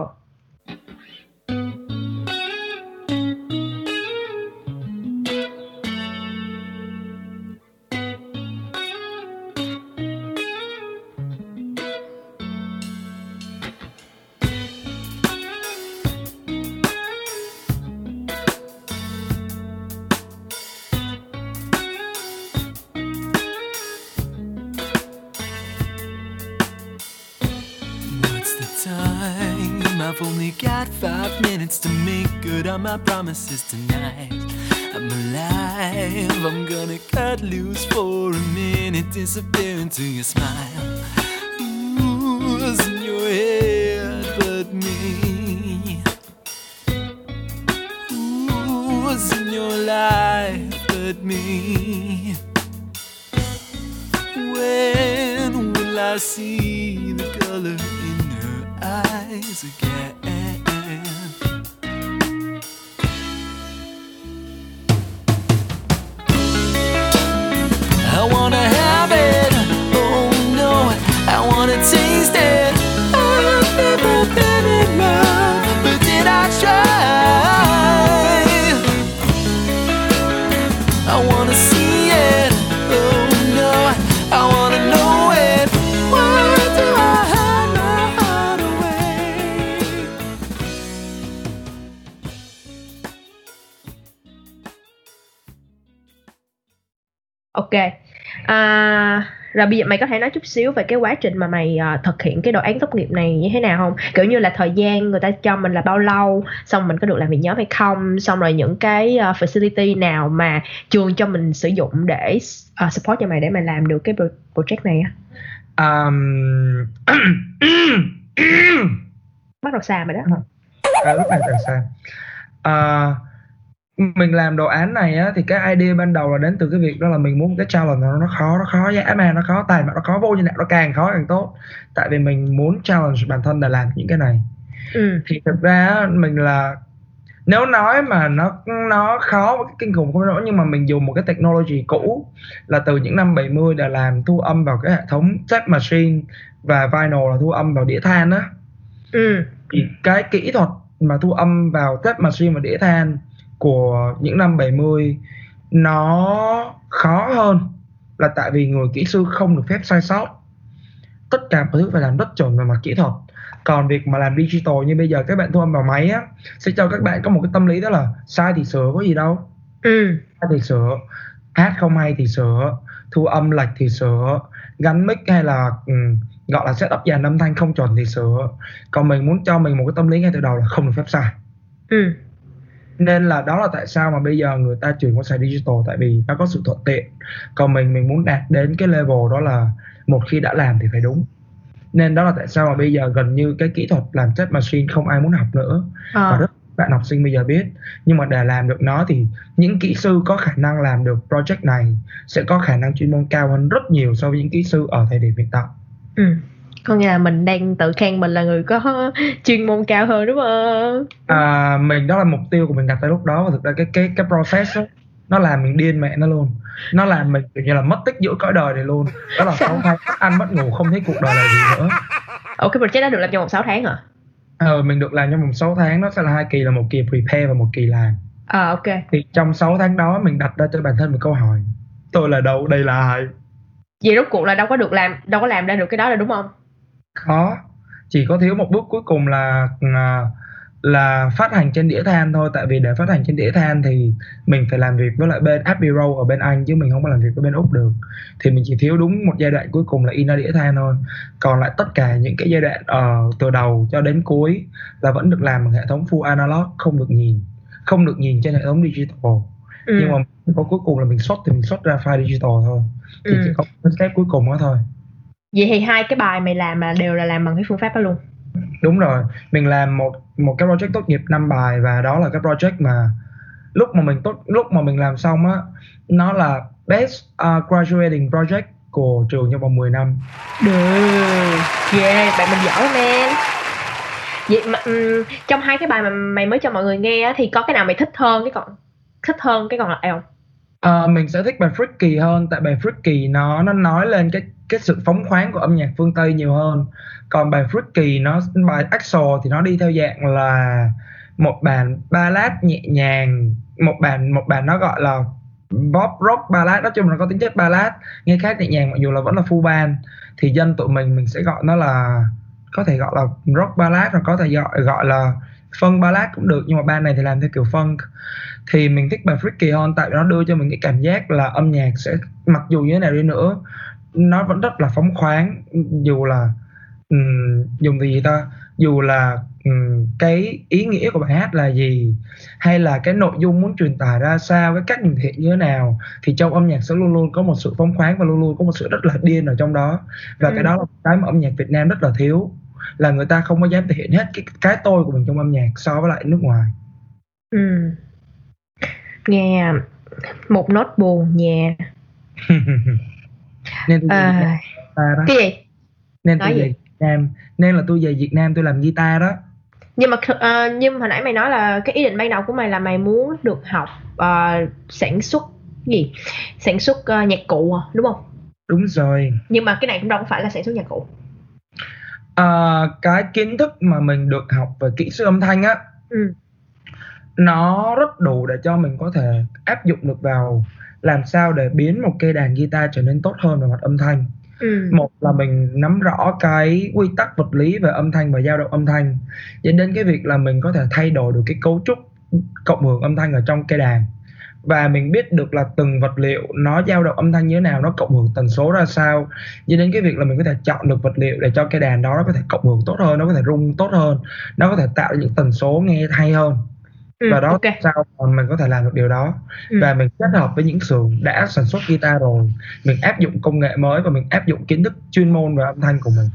My promises tonight. I'm alive, I'm gonna cut loose for a minute, disappear into your smile. Rồi bây giờ mày có thể nói chút xíu về cái quá trình mà mày uh, thực hiện cái đồ án tốt nghiệp này như thế nào không? Kiểu như là thời gian người ta cho mình là bao lâu xong mình có được làm việc nhóm hay không? Xong rồi những cái uh, facility nào mà trường cho mình sử dụng để uh, support cho mày để mày làm được cái project này á? Um... bắt đầu xa mày đó. À, lúc này càng xa. Uh, mình làm đồ án này á, thì cái idea ban đầu là đến từ cái việc đó là mình muốn cái challenge nó, nó khó nó khó dã man nó khó tài mà nó khó vô như nào nó càng khó càng tốt tại vì mình muốn challenge bản thân để làm những cái này ừ. thì thực ra mình là nếu nói mà nó nó khó cái kinh khủng không nổi nhưng mà mình dùng một cái technology cũ là từ những năm 70 để làm thu âm vào cái hệ thống tape machine và vinyl là thu âm vào đĩa than á ừ. thì cái kỹ thuật mà thu âm vào tape machine và đĩa than của những năm 70 nó khó hơn là tại vì người kỹ sư không được phép sai sót. Tất cả mọi thứ phải làm rất chuẩn về mặt kỹ thuật. Còn việc mà làm digital như bây giờ các bạn thu âm vào máy á sẽ cho các bạn có một cái tâm lý đó là sai thì sửa có gì đâu. Ừ. sai thì sửa hát không hay thì sửa thu âm lệch thì sửa gắn mic hay là um, gọi là setup dàn âm thanh không chuẩn thì sửa. Còn mình muốn cho mình một cái tâm lý ngay từ đầu là không được phép sai. Ừ nên là đó là tại sao mà bây giờ người ta chuyển qua xài digital tại vì nó có sự thuận tiện. Còn mình mình muốn đạt đến cái level đó là một khi đã làm thì phải đúng. Nên đó là tại sao mà bây giờ gần như cái kỹ thuật làm test machine không ai muốn học nữa. À. và rất bạn học sinh bây giờ biết. Nhưng mà để làm được nó thì những kỹ sư có khả năng làm được project này sẽ có khả năng chuyên môn cao hơn rất nhiều so với những kỹ sư ở thời điểm hiện tại. Ừ có nghĩa là mình đang tự khen mình là người có chuyên môn cao hơn đúng không à, mình đó là mục tiêu của mình đặt tới lúc đó và thực ra cái cái cái process đó, nó làm mình điên mẹ nó luôn nó làm mình kiểu như là mất tích giữa cõi đời này luôn đó là sáu tháng ăn mất ngủ không thấy cuộc đời là gì nữa Ồ cái project đó được làm trong vòng 6 tháng hả? Ờ mình được làm trong vòng 6 tháng nó sẽ là hai kỳ là một kỳ prepare và một kỳ làm. À ok. Thì trong 6 tháng đó mình đặt ra cho bản thân một câu hỏi. Tôi là đâu? Đây là ai? Vậy rốt cuộc là đâu có được làm, đâu có làm ra được cái đó là đúng không? Có. Chỉ có thiếu một bước cuối cùng là à, là phát hành trên đĩa than thôi. Tại vì để phát hành trên đĩa than thì mình phải làm việc với lại bên Abbey Road ở bên Anh chứ mình không có làm việc với bên Úc được. Thì mình chỉ thiếu đúng một giai đoạn cuối cùng là in ra đĩa than thôi. Còn lại tất cả những cái giai đoạn uh, từ đầu cho đến cuối là vẫn được làm bằng hệ thống full analog không được nhìn. Không được nhìn trên hệ thống digital. Ừ. nhưng mà có cuối cùng là mình xuất thì mình xuất ra file digital thôi. Thì ừ. chỉ có cái step cuối cùng đó thôi vậy thì hai cái bài mày làm là đều là làm bằng cái phương pháp đó luôn. Đúng rồi. Mình làm một một cái project tốt nghiệp năm bài và đó là cái project mà lúc mà mình tốt lúc mà mình làm xong á nó là best uh, graduating project của trường trong vòng 10 năm. Được. Yeah bạn mình giỏi man vậy mà um, trong hai cái bài mà mày mới cho mọi người nghe á, thì có cái nào mày thích hơn cái còn thích hơn cái còn lại không À, mình sẽ thích bài Freaky hơn tại bài Freaky nó nó nói lên cái cái sự phóng khoáng của âm nhạc phương Tây nhiều hơn. Còn bài Freaky nó bài Axel thì nó đi theo dạng là một bản ballad nhẹ nhàng một bản một bản nó gọi là pop rock ballad nói chung là có tính chất ballad nghe khá nhẹ nhàng mặc dù là vẫn là full band. Thì dân tụi mình mình sẽ gọi nó là có thể gọi là rock ballad hoặc có thể gọi gọi là phân ballad cũng được nhưng mà band này thì làm theo kiểu funk. Thì mình thích bài Freaky hơn tại vì nó đưa cho mình cái cảm giác là âm nhạc sẽ mặc dù như thế nào đi nữa nó vẫn rất là phóng khoáng. Dù là um, dùng từ gì ta? Dù là um, cái ý nghĩa của bài hát là gì hay là cái nội dung muốn truyền tải ra sao cái cách nhìn hiện như thế nào thì trong âm nhạc sẽ luôn luôn có một sự phóng khoáng và luôn luôn có một sự rất là điên ở trong đó. Và ừ. cái đó là cái mà âm nhạc Việt Nam rất là thiếu là người ta không có dám thể hiện hết cái cái tôi của mình trong âm nhạc so với lại nước ngoài. Ừ. nghe một nốt buồn nha nên tôi à, về đó. cái gì? Nên tôi về Việt Nam nên là tôi về Việt Nam tôi làm guitar đó. Nhưng mà uh, nhưng hồi nãy mày nói là cái ý định ban đầu của mày là mày muốn được học uh, sản xuất gì? Sản xuất uh, nhạc cụ à, đúng không? Đúng rồi. Nhưng mà cái này cũng đâu phải là sản xuất nhạc cụ uh, cái kiến thức mà mình được học về kỹ sư âm thanh á ừ. nó rất đủ để cho mình có thể áp dụng được vào làm sao để biến một cây đàn guitar trở nên tốt hơn về mặt âm thanh ừ. một là mình nắm rõ cái quy tắc vật lý về âm thanh và dao động âm thanh dẫn đến cái việc là mình có thể thay đổi được cái cấu trúc cộng hưởng âm thanh ở trong cây đàn và mình biết được là từng vật liệu nó dao động âm thanh như thế nào nó cộng hưởng tần số ra sao cho đến cái việc là mình có thể chọn được vật liệu để cho cái đàn đó nó có thể cộng hưởng tốt hơn nó có thể rung tốt hơn nó có thể tạo ra những tần số nghe hay hơn Ừ, và đó ok. sao mà mình có thể làm được điều đó Ừ. và mình kết hợp với những xưởng đã sản xuất guitar rồi mình áp dụng công nghệ mới và mình áp dụng kiến thức chuyên môn về âm thanh của mình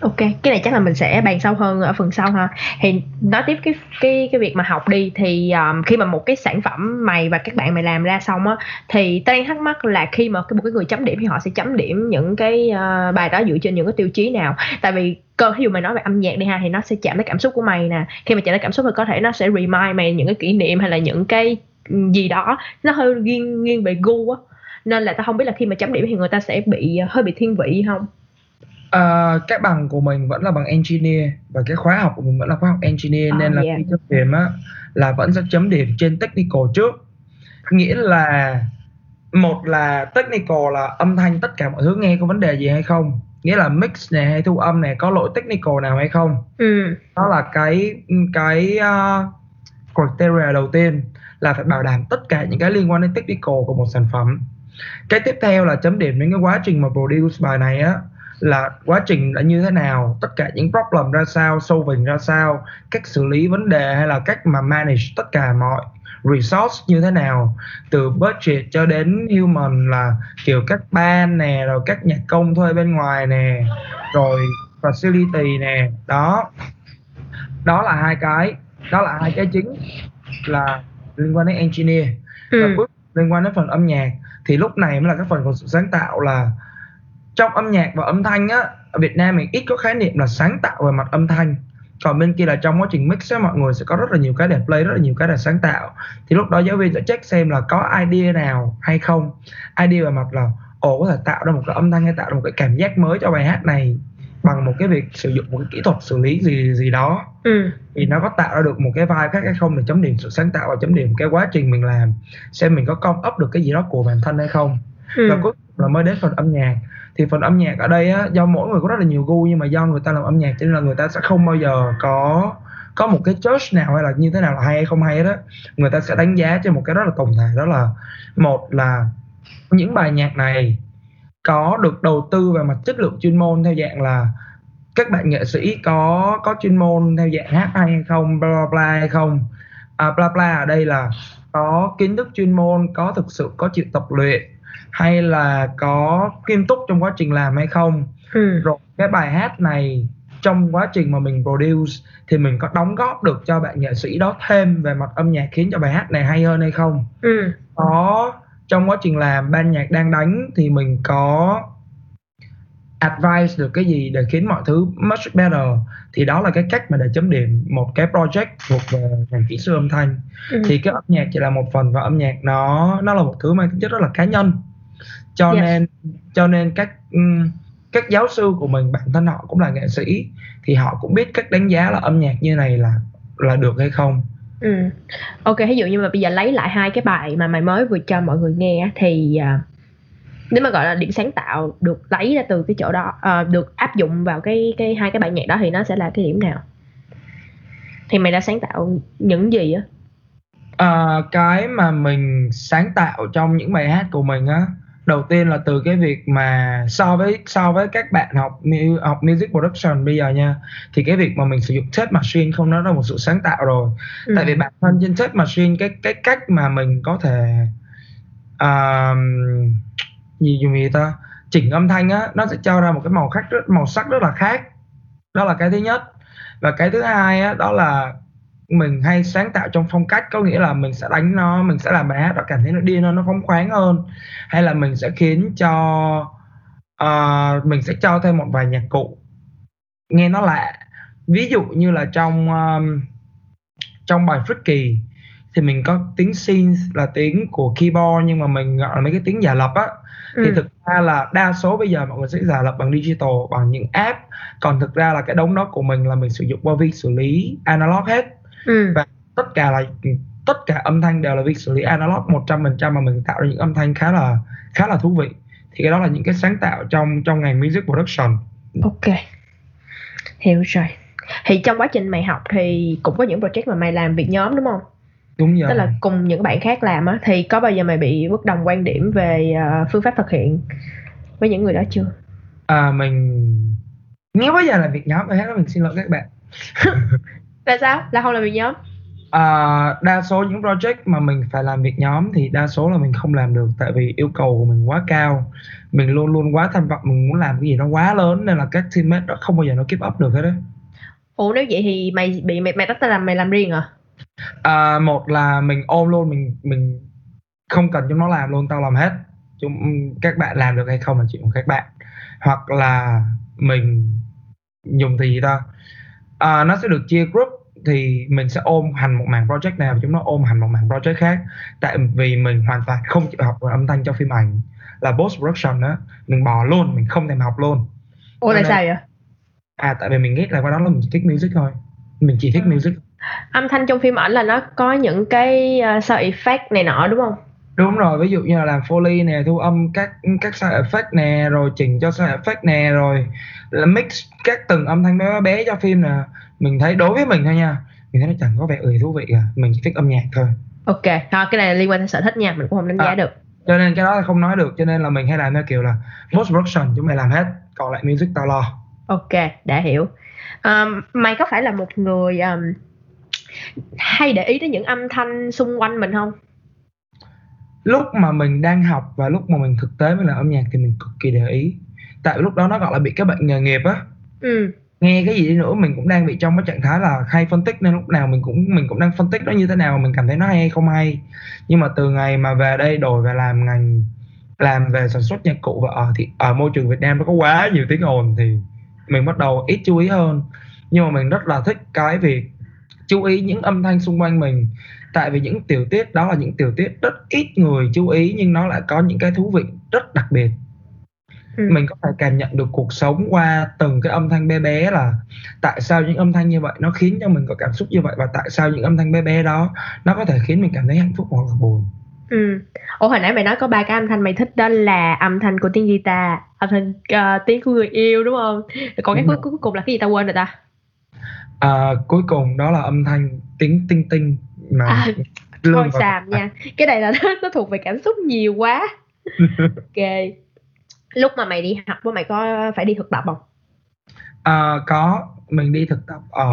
Ok, cái này chắc là mình sẽ bàn sâu hơn ở phần sau ha. Thì nói tiếp cái cái cái việc mà học đi thì um, khi mà một cái sản phẩm mày và các bạn mày làm ra xong á thì tao đang thắc mắc là khi mà cái một cái người chấm điểm thì họ sẽ chấm điểm những cái uh, bài đó dựa trên những cái tiêu chí nào? Tại vì cơ ví dụ mày nói về âm nhạc đi ha thì nó sẽ chạm tới cảm xúc của mày nè. Khi mà chạm tới cảm xúc thì có thể nó sẽ remind mày những cái kỷ niệm hay là những cái gì đó nó hơi nghiêng nghiêng về gu á. Nên là tao không biết là khi mà chấm điểm thì người ta sẽ bị ờ, hơi bị thiên vị không? Ờ, cái bằng của mình vẫn là bằng engineer và cái khóa học của mình vẫn là khóa học engineer À, nên là yeah. khi chấm điểm á là vẫn sẽ chấm điểm trên technical trước nghĩa là một là technical là âm thanh tất cả mọi thứ nghe có vấn đề gì hay không nghĩa là mix này hay thu âm này có lỗi technical nào hay không Ừ. đó là cái cái uh, criteria đầu tiên là phải bảo đảm tất cả những cái liên quan đến technical của một sản phẩm cái tiếp theo là chấm điểm đến cái quá trình mà produce bài này á là quá trình đã như thế nào tất cả những problem ra sao solving ra sao cách xử lý vấn đề hay là cách mà manage tất cả mọi resource như thế nào từ budget cho đến human là kiểu các ban nè rồi các nhạc công thuê bên ngoài nè rồi facility nè đó đó là hai cái đó là hai cái chính là liên quan đến engineer và Ừ. cuối liên quan đến phần âm nhạc thì lúc này mới là cái phần của sự sáng tạo là trong âm nhạc và âm thanh á ở Việt Nam mình ít có khái niệm là sáng tạo về mặt âm thanh. Còn bên kia là trong quá trình mix á mọi người sẽ có rất là nhiều cái để play rất là nhiều cái để sáng tạo. Thì lúc đó giáo viên sẽ check xem là có idea nào hay không. Idea về mặt là ồ có thể tạo ra một cái âm thanh hay tạo ra một cái cảm giác mới cho bài hát này bằng một cái việc sử dụng một cái kỹ thuật xử lý gì gì đó. Ừ. thì nó có tạo ra được một cái vibe khác hay không để chấm điểm sự sáng tạo và chấm điểm cái quá trình mình làm. Xem mình có con up được cái gì đó của bản thân hay không. Ừ. và cuối cùng là mới đến phần âm nhạc thì phần âm nhạc ở đây á do mỗi người có rất là nhiều gu nhưng mà do người ta làm âm nhạc cho nên là người ta sẽ không bao giờ có có một cái church nào hay là như thế nào là hay hay không hay đó người ta sẽ đánh giá trên một cái rất là tổng thể đó là một là những bài nhạc này có được đầu tư về mặt chất lượng chuyên môn theo dạng là các bạn nghệ sĩ có có chuyên môn theo dạng hát hay hay không bla bla bla hay không. À, bla bla ở đây là có kiến thức chuyên môn có thực sự có chịu tập luyện hay là có nghiêm túc trong quá trình làm hay không Ừ. rồi cái bài hát này trong quá trình mà mình produce thì mình có đóng góp được cho bạn nghệ sĩ đó thêm về mặt âm nhạc khiến cho bài hát này hay hơn hay không Ừ. có trong quá trình làm ban nhạc đang đánh thì mình có advice được cái gì để khiến mọi thứ much better thì đó là cái cách mà để chấm điểm một cái project thuộc về ngành kỹ sư âm thanh Ừ. thì cái âm nhạc chỉ là một phần và âm nhạc nó nó là một thứ mang tính chất rất là cá nhân cho Yes. nên cho nên các các giáo sư của mình bản thân họ cũng là nghệ sĩ thì họ cũng biết cách đánh giá là âm nhạc như này là là được hay không Ừ. Ok, ví dụ như mà bây giờ lấy lại hai cái bài mà mày mới vừa cho mọi người nghe thì à, nếu mà gọi là điểm sáng tạo được lấy ra từ cái chỗ đó à, được áp dụng vào cái cái hai cái bài nhạc đó thì nó sẽ là cái điểm nào? Thì mày đã sáng tạo những gì á? À, cái mà mình sáng tạo trong những bài hát của mình á đầu tiên là từ cái việc mà so với so với các bạn học học music production bây giờ nha thì cái việc mà mình sử dụng tape machine không nó là một sự sáng tạo rồi. Ừ. tại vì bản thân trên tape machine cái cái cách mà mình có thể um, gì dùng gì ta chỉnh âm thanh á nó sẽ cho ra một cái màu khác rất màu sắc rất là khác. Đó là cái thứ nhất. Và cái thứ hai á đó là mình hay sáng tạo trong phong cách có nghĩa là mình sẽ đánh nó mình sẽ làm bài hát nó cảm thấy nó điên hơn nó phóng khoáng hơn. Hay là mình sẽ khiến cho ờ, mình sẽ cho thêm một vài nhạc cụ nghe nó lạ. Ví dụ như là trong um, trong bài Freaky thì mình có tiếng synth là tiếng của keyboard nhưng mà mình gọi là mấy cái tiếng giả lập á. Thì Ừ. thực ra là đa số bây giờ mọi người sẽ giả lập bằng digital bằng những app. Còn thực ra là cái đống đó của mình là mình sử dụng qua vi xử lý analog hết Ừ. và tất cả là tất cả âm thanh đều là vi xử lý analog 100% mà mình tạo ra những âm thanh khá là khá là thú vị thì cái đó là những cái sáng tạo trong trong ngành music production Ok. Hiểu rồi. Thì trong quá trình mày học thì cũng có những project mà mày làm việc nhóm đúng không? đúng rồi tức là cùng những bạn khác làm á thì có bao giờ mày bị bất đồng quan điểm về uh, phương pháp thực hiện với những người đó chưa à, mình nếu bây giờ là việc nhóm thì hết mình xin lỗi các bạn tại sao? Là không làm việc nhóm? À, đa số những project mà mình phải làm việc nhóm thì đa số là mình không làm được tại vì yêu cầu của mình quá cao. Mình luôn luôn quá tham vọng mình muốn làm cái gì nó quá lớn nên là các teammate đó không bao giờ nó keep up được hết đấy ủa nếu vậy thì mày bị mày mày tắt làm mày làm riêng à? À, một là mình ôm luôn mình mình không cần chúng nó làm luôn tao làm hết. Chúng các bạn làm được hay không là chuyện của các bạn. Hoặc là mình dùng thì gì ta? À, nó sẽ được chia group thì mình sẽ ôm hành một mảng project nào và chúng nó ôm hành một mảng project khác. Tại vì mình hoàn toàn không chịu học về âm thanh cho phim ảnh. Là post production đó mình bỏ luôn mình không thèm học luôn. Ủa tại sao vậy? À tại vì mình nghĩ là qua đó là mình chỉ thích music thôi. Mình chỉ thích ừ. music. Âm thanh trong phim ảnh là nó có những cái uh, sound effect này nọ đúng không đúng rồi ví dụ như là làm foley nè thu âm các các sound effect nè rồi chỉnh cho sound effect nè rồi là mix các từng âm thanh bé bé cho phim nè. Mình thấy đối với mình thôi nha mình thấy nó chẳng có vẻ ừ thú vị à mình chỉ thích âm nhạc thôi. Ok thôi cái này liên quan đến sở thích nha mình cũng không đánh giá à, được. cho nên cái đó là không nói được cho nên là mình hay làm theo kiểu là post production chúng mày làm hết còn lại music tao lo. Ok đã hiểu. Um, mày có phải là một người um, hay để ý đến những âm thanh xung quanh mình không lúc mà mình đang học và lúc mà mình thực tế với làm âm nhạc thì mình cực kỳ để ý. Tại lúc đó nó gọi là bị cái bệnh nghề nghiệp á. Ừ. nghe cái gì đi nữa mình cũng đang bị trong cái trạng thái là hay phân tích nên lúc nào mình cũng mình cũng đang phân tích nó như thế nào mình cảm thấy nó hay hay không hay. Nhưng mà từ ngày mà về đây đổi về làm ngành làm về sản xuất nhạc cụ và ở thì ở môi trường Việt Nam nó có quá nhiều tiếng ồn thì mình bắt đầu ít chú ý hơn. Nhưng mà mình rất là thích cái việc chú ý những âm thanh xung quanh mình tại vì những tiểu tiết đó là những tiểu tiết rất ít người chú ý nhưng nó lại có những cái thú vị rất đặc biệt ừ. mình có thể cảm nhận được cuộc sống qua từng cái âm thanh bé bé là tại sao những âm thanh như vậy nó khiến cho mình có cảm xúc như vậy và tại sao những âm thanh bé bé đó nó có thể khiến mình cảm thấy hạnh phúc hoặc là buồn Ừ. Ủa hồi nãy mày nói có ba cái âm thanh mày thích đó là âm thanh của tiếng guitar, âm thanh uh, tiếng của người yêu đúng không? Còn cái cuối, cuối cùng là cái gì tao quên rồi ta? À, cuối cùng đó là âm thanh tiếng tinh tinh mà à, thôi xàm nha. Cái này là nó, nó thuộc về cảm xúc nhiều quá. Ok. Lúc mà mày đi học của mày có phải đi thực tập không? À, có. Mình đi thực tập ở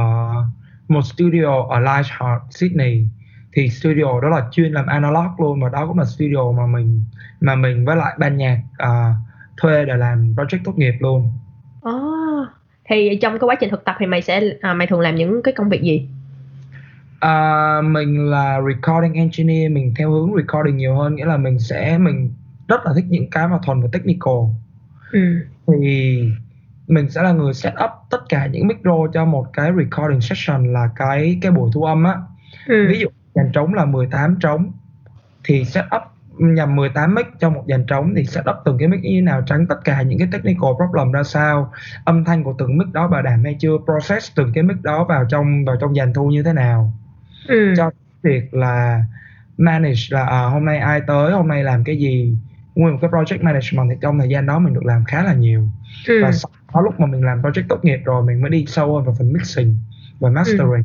một studio ở Lightheart Sydney. Thì studio đó là chuyên làm analog luôn và đó cũng là studio mà mình mà mình với lại ban nhạc uh, thuê để làm project tốt nghiệp luôn. Oh, thì trong cái quá trình thực tập thì mày sẽ à, mày thường làm những cái công việc gì? À, mình là recording engineer mình theo hướng recording nhiều hơn nghĩa là mình sẽ mình rất là thích những cái mà thuần về technical ừ. thì mình sẽ là người set up tất cả những micro cho một cái recording session là cái cái buổi thu âm á ừ. ví dụ dàn trống là 18 trống thì set up nhằm 18 mic cho một dàn trống thì set up từng cái mic như thế nào tránh tất cả những cái technical problem ra sao âm thanh của từng mic đó bảo đảm hay chưa process từng cái mic đó vào trong vào trong dàn thu như thế nào ừ. cho việc là manage là à, hôm nay ai tới hôm nay làm cái gì nguyên một cái project management thì trong thời gian đó mình được làm khá là nhiều ừ. và sau đó lúc mà mình làm project tốt nghiệp rồi mình mới đi sâu hơn vào phần mixing và mastering ừ.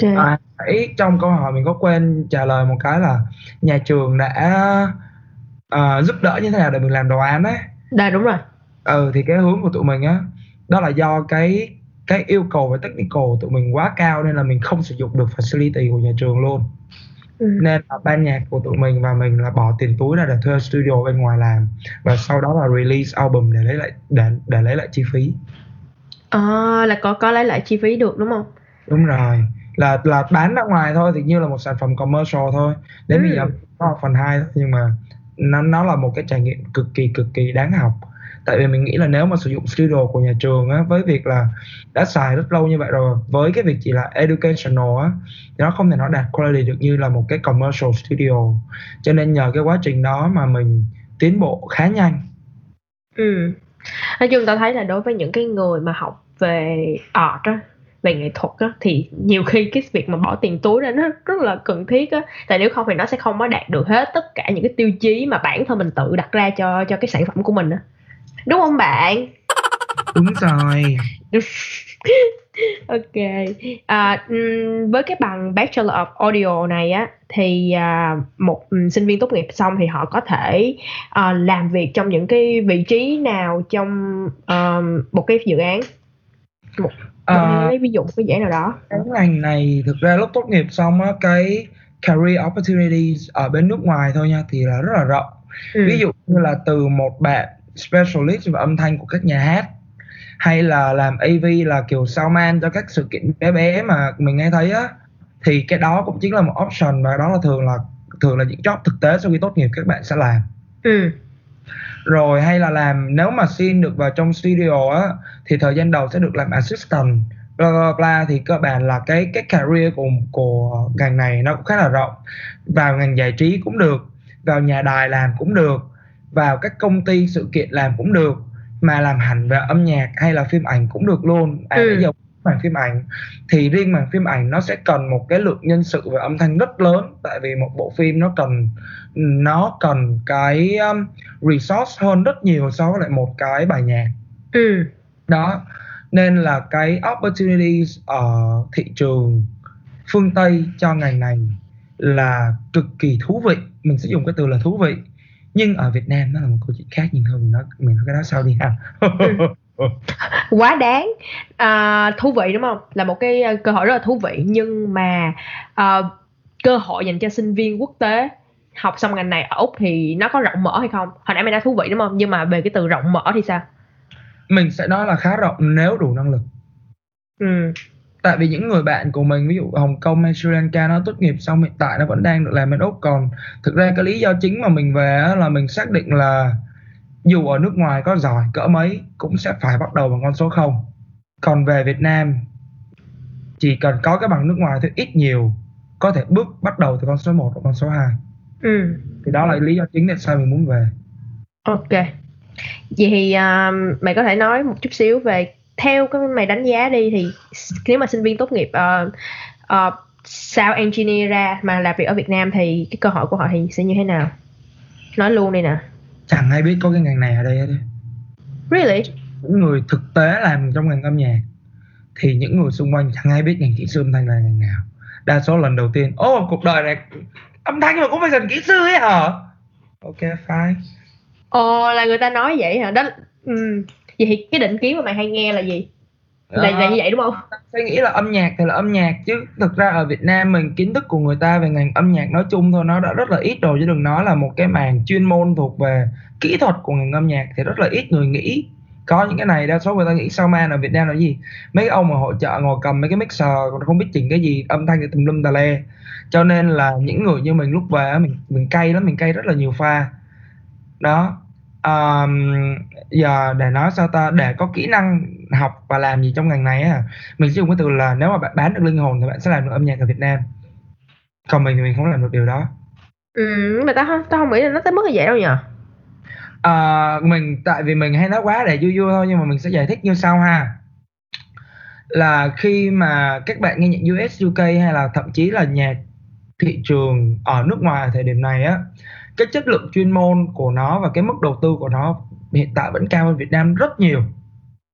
Okay. À, ấy trong câu hỏi mình có quên trả lời một cái là nhà trường đã uh, giúp đỡ như thế nào để mình làm đồ án ấy. Dạ đúng rồi. Ừ thì cái hướng của tụi mình á đó là do cái cái yêu cầu về technical tụi mình quá cao nên là mình không sử dụng được facility của nhà trường luôn. Ừ. nên là ban nhạc của tụi mình và mình là bỏ tiền túi ra để thuê studio bên ngoài làm và sau đó là release album để lấy lại để để lấy lại chi phí. À, là có có lấy lại chi phí được đúng không? Đúng rồi. Là là bán ra ngoài thôi thì như là một sản phẩm commercial thôi. Đến ừ. bây giờ có phần 2 nhưng mà nó nó là một cái trải nghiệm cực kỳ cực kỳ đáng học tại vì mình nghĩ là nếu mà sử dụng studio của nhà trường á, với việc là đã xài rất lâu như vậy rồi, với cái việc chỉ là educational á, thì nó không thể nó đạt quality được như là một cái commercial studio. Cho nên nhờ cái quá trình đó mà mình tiến bộ khá nhanh. Ừ. Nói chung ta thấy là đối với những cái người mà học về art á, về nghệ thuật á, thì nhiều khi cái việc mà bỏ tiền túi ra nó rất là cần thiết á. Tại nếu không thì nó sẽ không có đạt được hết tất cả những cái tiêu chí mà bản thân mình tự đặt ra cho cho cái sản phẩm của mình á đúng không bạn? Đúng rồi. Ok. À, với cái bằng bachelor of audio này á thì uh, một sinh viên tốt nghiệp xong thì họ có thể uh, làm việc trong những cái vị trí nào trong uh, một cái dự án? Một uh, lấy ví dụ một cái án nào đó. cái ngành này thực ra lúc tốt nghiệp xong á cái career opportunities ở bên nước ngoài thôi nha thì là rất là rộng. Ừ. ví dụ như là từ một bạn specialist về âm thanh của các nhà hát hay là làm AV là kiểu soundman cho các sự kiện bé bé mà mình nghe thấy á thì cái đó cũng chính là một option và đó là thường là thường là những job thực tế sau khi tốt nghiệp các bạn sẽ làm ừ. rồi hay là làm nếu mà xin được vào trong studio á thì thời gian đầu sẽ được làm assistant bla bla bla thì cơ bản là cái cái career của của ngành này nó cũng khá là rộng vào ngành giải trí cũng được vào nhà đài làm cũng được vào các công ty sự kiện làm cũng được mà làm hẳn về âm nhạc hay là phim ảnh cũng được luôn à ừ. bây giờ mảng phim ảnh thì riêng mảng phim ảnh nó sẽ cần một cái lượng nhân sự về âm thanh rất lớn tại vì một bộ phim nó cần nó cần cái um, resource hơn rất nhiều so với lại một cái bài nhạc ừ. đó nên là cái opportunities ở thị trường phương tây cho ngành này là cực kỳ thú vị mình sẽ dùng cái từ là thú vị nhưng ở Việt Nam nó là một câu chuyện khác nhưng thôi mình nói mình nói cái đó sau đi ha. Quá đáng. À, thú vị đúng không? Là một cái ờ, cơ hội rất là thú vị nhưng mà à, cơ hội dành cho sinh viên quốc tế học xong ngành này ở úc thì nó có rộng mở hay không? Hồi nãy mày nói thú vị đúng không? Nhưng mà về cái từ rộng mở thì sao? Mình sẽ nói là khá rộng nếu đủ năng lực. Ừ. tại vì những người bạn của mình ví dụ Hồng Kông hay Sri Lanka nó tốt nghiệp xong hiện tại nó vẫn đang được làm bên Úc. Còn thực ra cái lý do chính mà mình về là mình xác định là dù ở nước ngoài có giỏi cỡ mấy cũng sẽ phải bắt đầu bằng con số 0 còn về Việt Nam chỉ cần có cái bằng nước ngoài thôi ít nhiều có thể bước bắt đầu từ con số 1 hoặc con số 2 ừ. thì đó là lý do chính tại sao mình muốn về. Ok. Vậy thì uh, mày có thể nói một chút xíu về theo cái mày đánh giá đi thì nếu mà sinh viên tốt nghiệp uh, uh, sao engineer ra mà làm việc ở Việt Nam thì cái cơ hội của họ thì sẽ như thế nào? Nói luôn đi nè. Chẳng ai biết có cái ngành này ở đây hết really? Những người thực tế làm trong ngành âm nhạc thì những người xung quanh chẳng ai biết ngành kỹ sư âm thanh là ngành nào. Đa số lần đầu tiên ô oh, cuộc đời này âm thanh mà cũng phải cần kỹ sư ấy hả? Ok fine. Ồ là người ta nói vậy hả? Đó ừ. Vậy thì cái định kiến mà mày hay nghe là gì? Là, là như vậy đúng không? Tôi nghĩ là âm nhạc thì là âm nhạc chứ. Thực ra ở Việt Nam mình kiến thức của người ta về ngành âm nhạc nói chung thôi nó đã rất là ít rồi chứ đừng nói là một cái mảng chuyên môn thuộc về kỹ thuật của ngành âm nhạc thì rất là ít người nghĩ. Có những cái này đa số người ta nghĩ sao man ở Việt Nam là gì? Mấy ông mà hỗ trợ ngồi cầm mấy cái mixer còn không biết chỉnh cái gì âm thanh thì tùm lum tà le. Cho nên là những người như mình lúc về mình mình cay lắm mình cay rất là nhiều pha. Đó um, giờ để nói sao ta? Để có kỹ năng học và làm gì trong ngành này á mình sẽ dùng cái từ là nếu mà bạn bán được linh hồn thì bạn sẽ làm được âm nhạc ở Việt Nam. Còn mình thì mình không làm được điều đó. Ừ mà tao tao không nghĩ là nó tới mức như vậy đâu nhỉ à, mình tại vì mình hay nói quá để vui vui thôi nhưng mà mình sẽ giải thích như sau ha. Là khi mà các bạn nghe nhạc US UK hay là thậm chí là nhạc thị trường ở nước ngoài thời điểm này á cái chất lượng chuyên môn của nó và cái mức đầu tư của nó hiện tại vẫn cao hơn Việt Nam rất nhiều.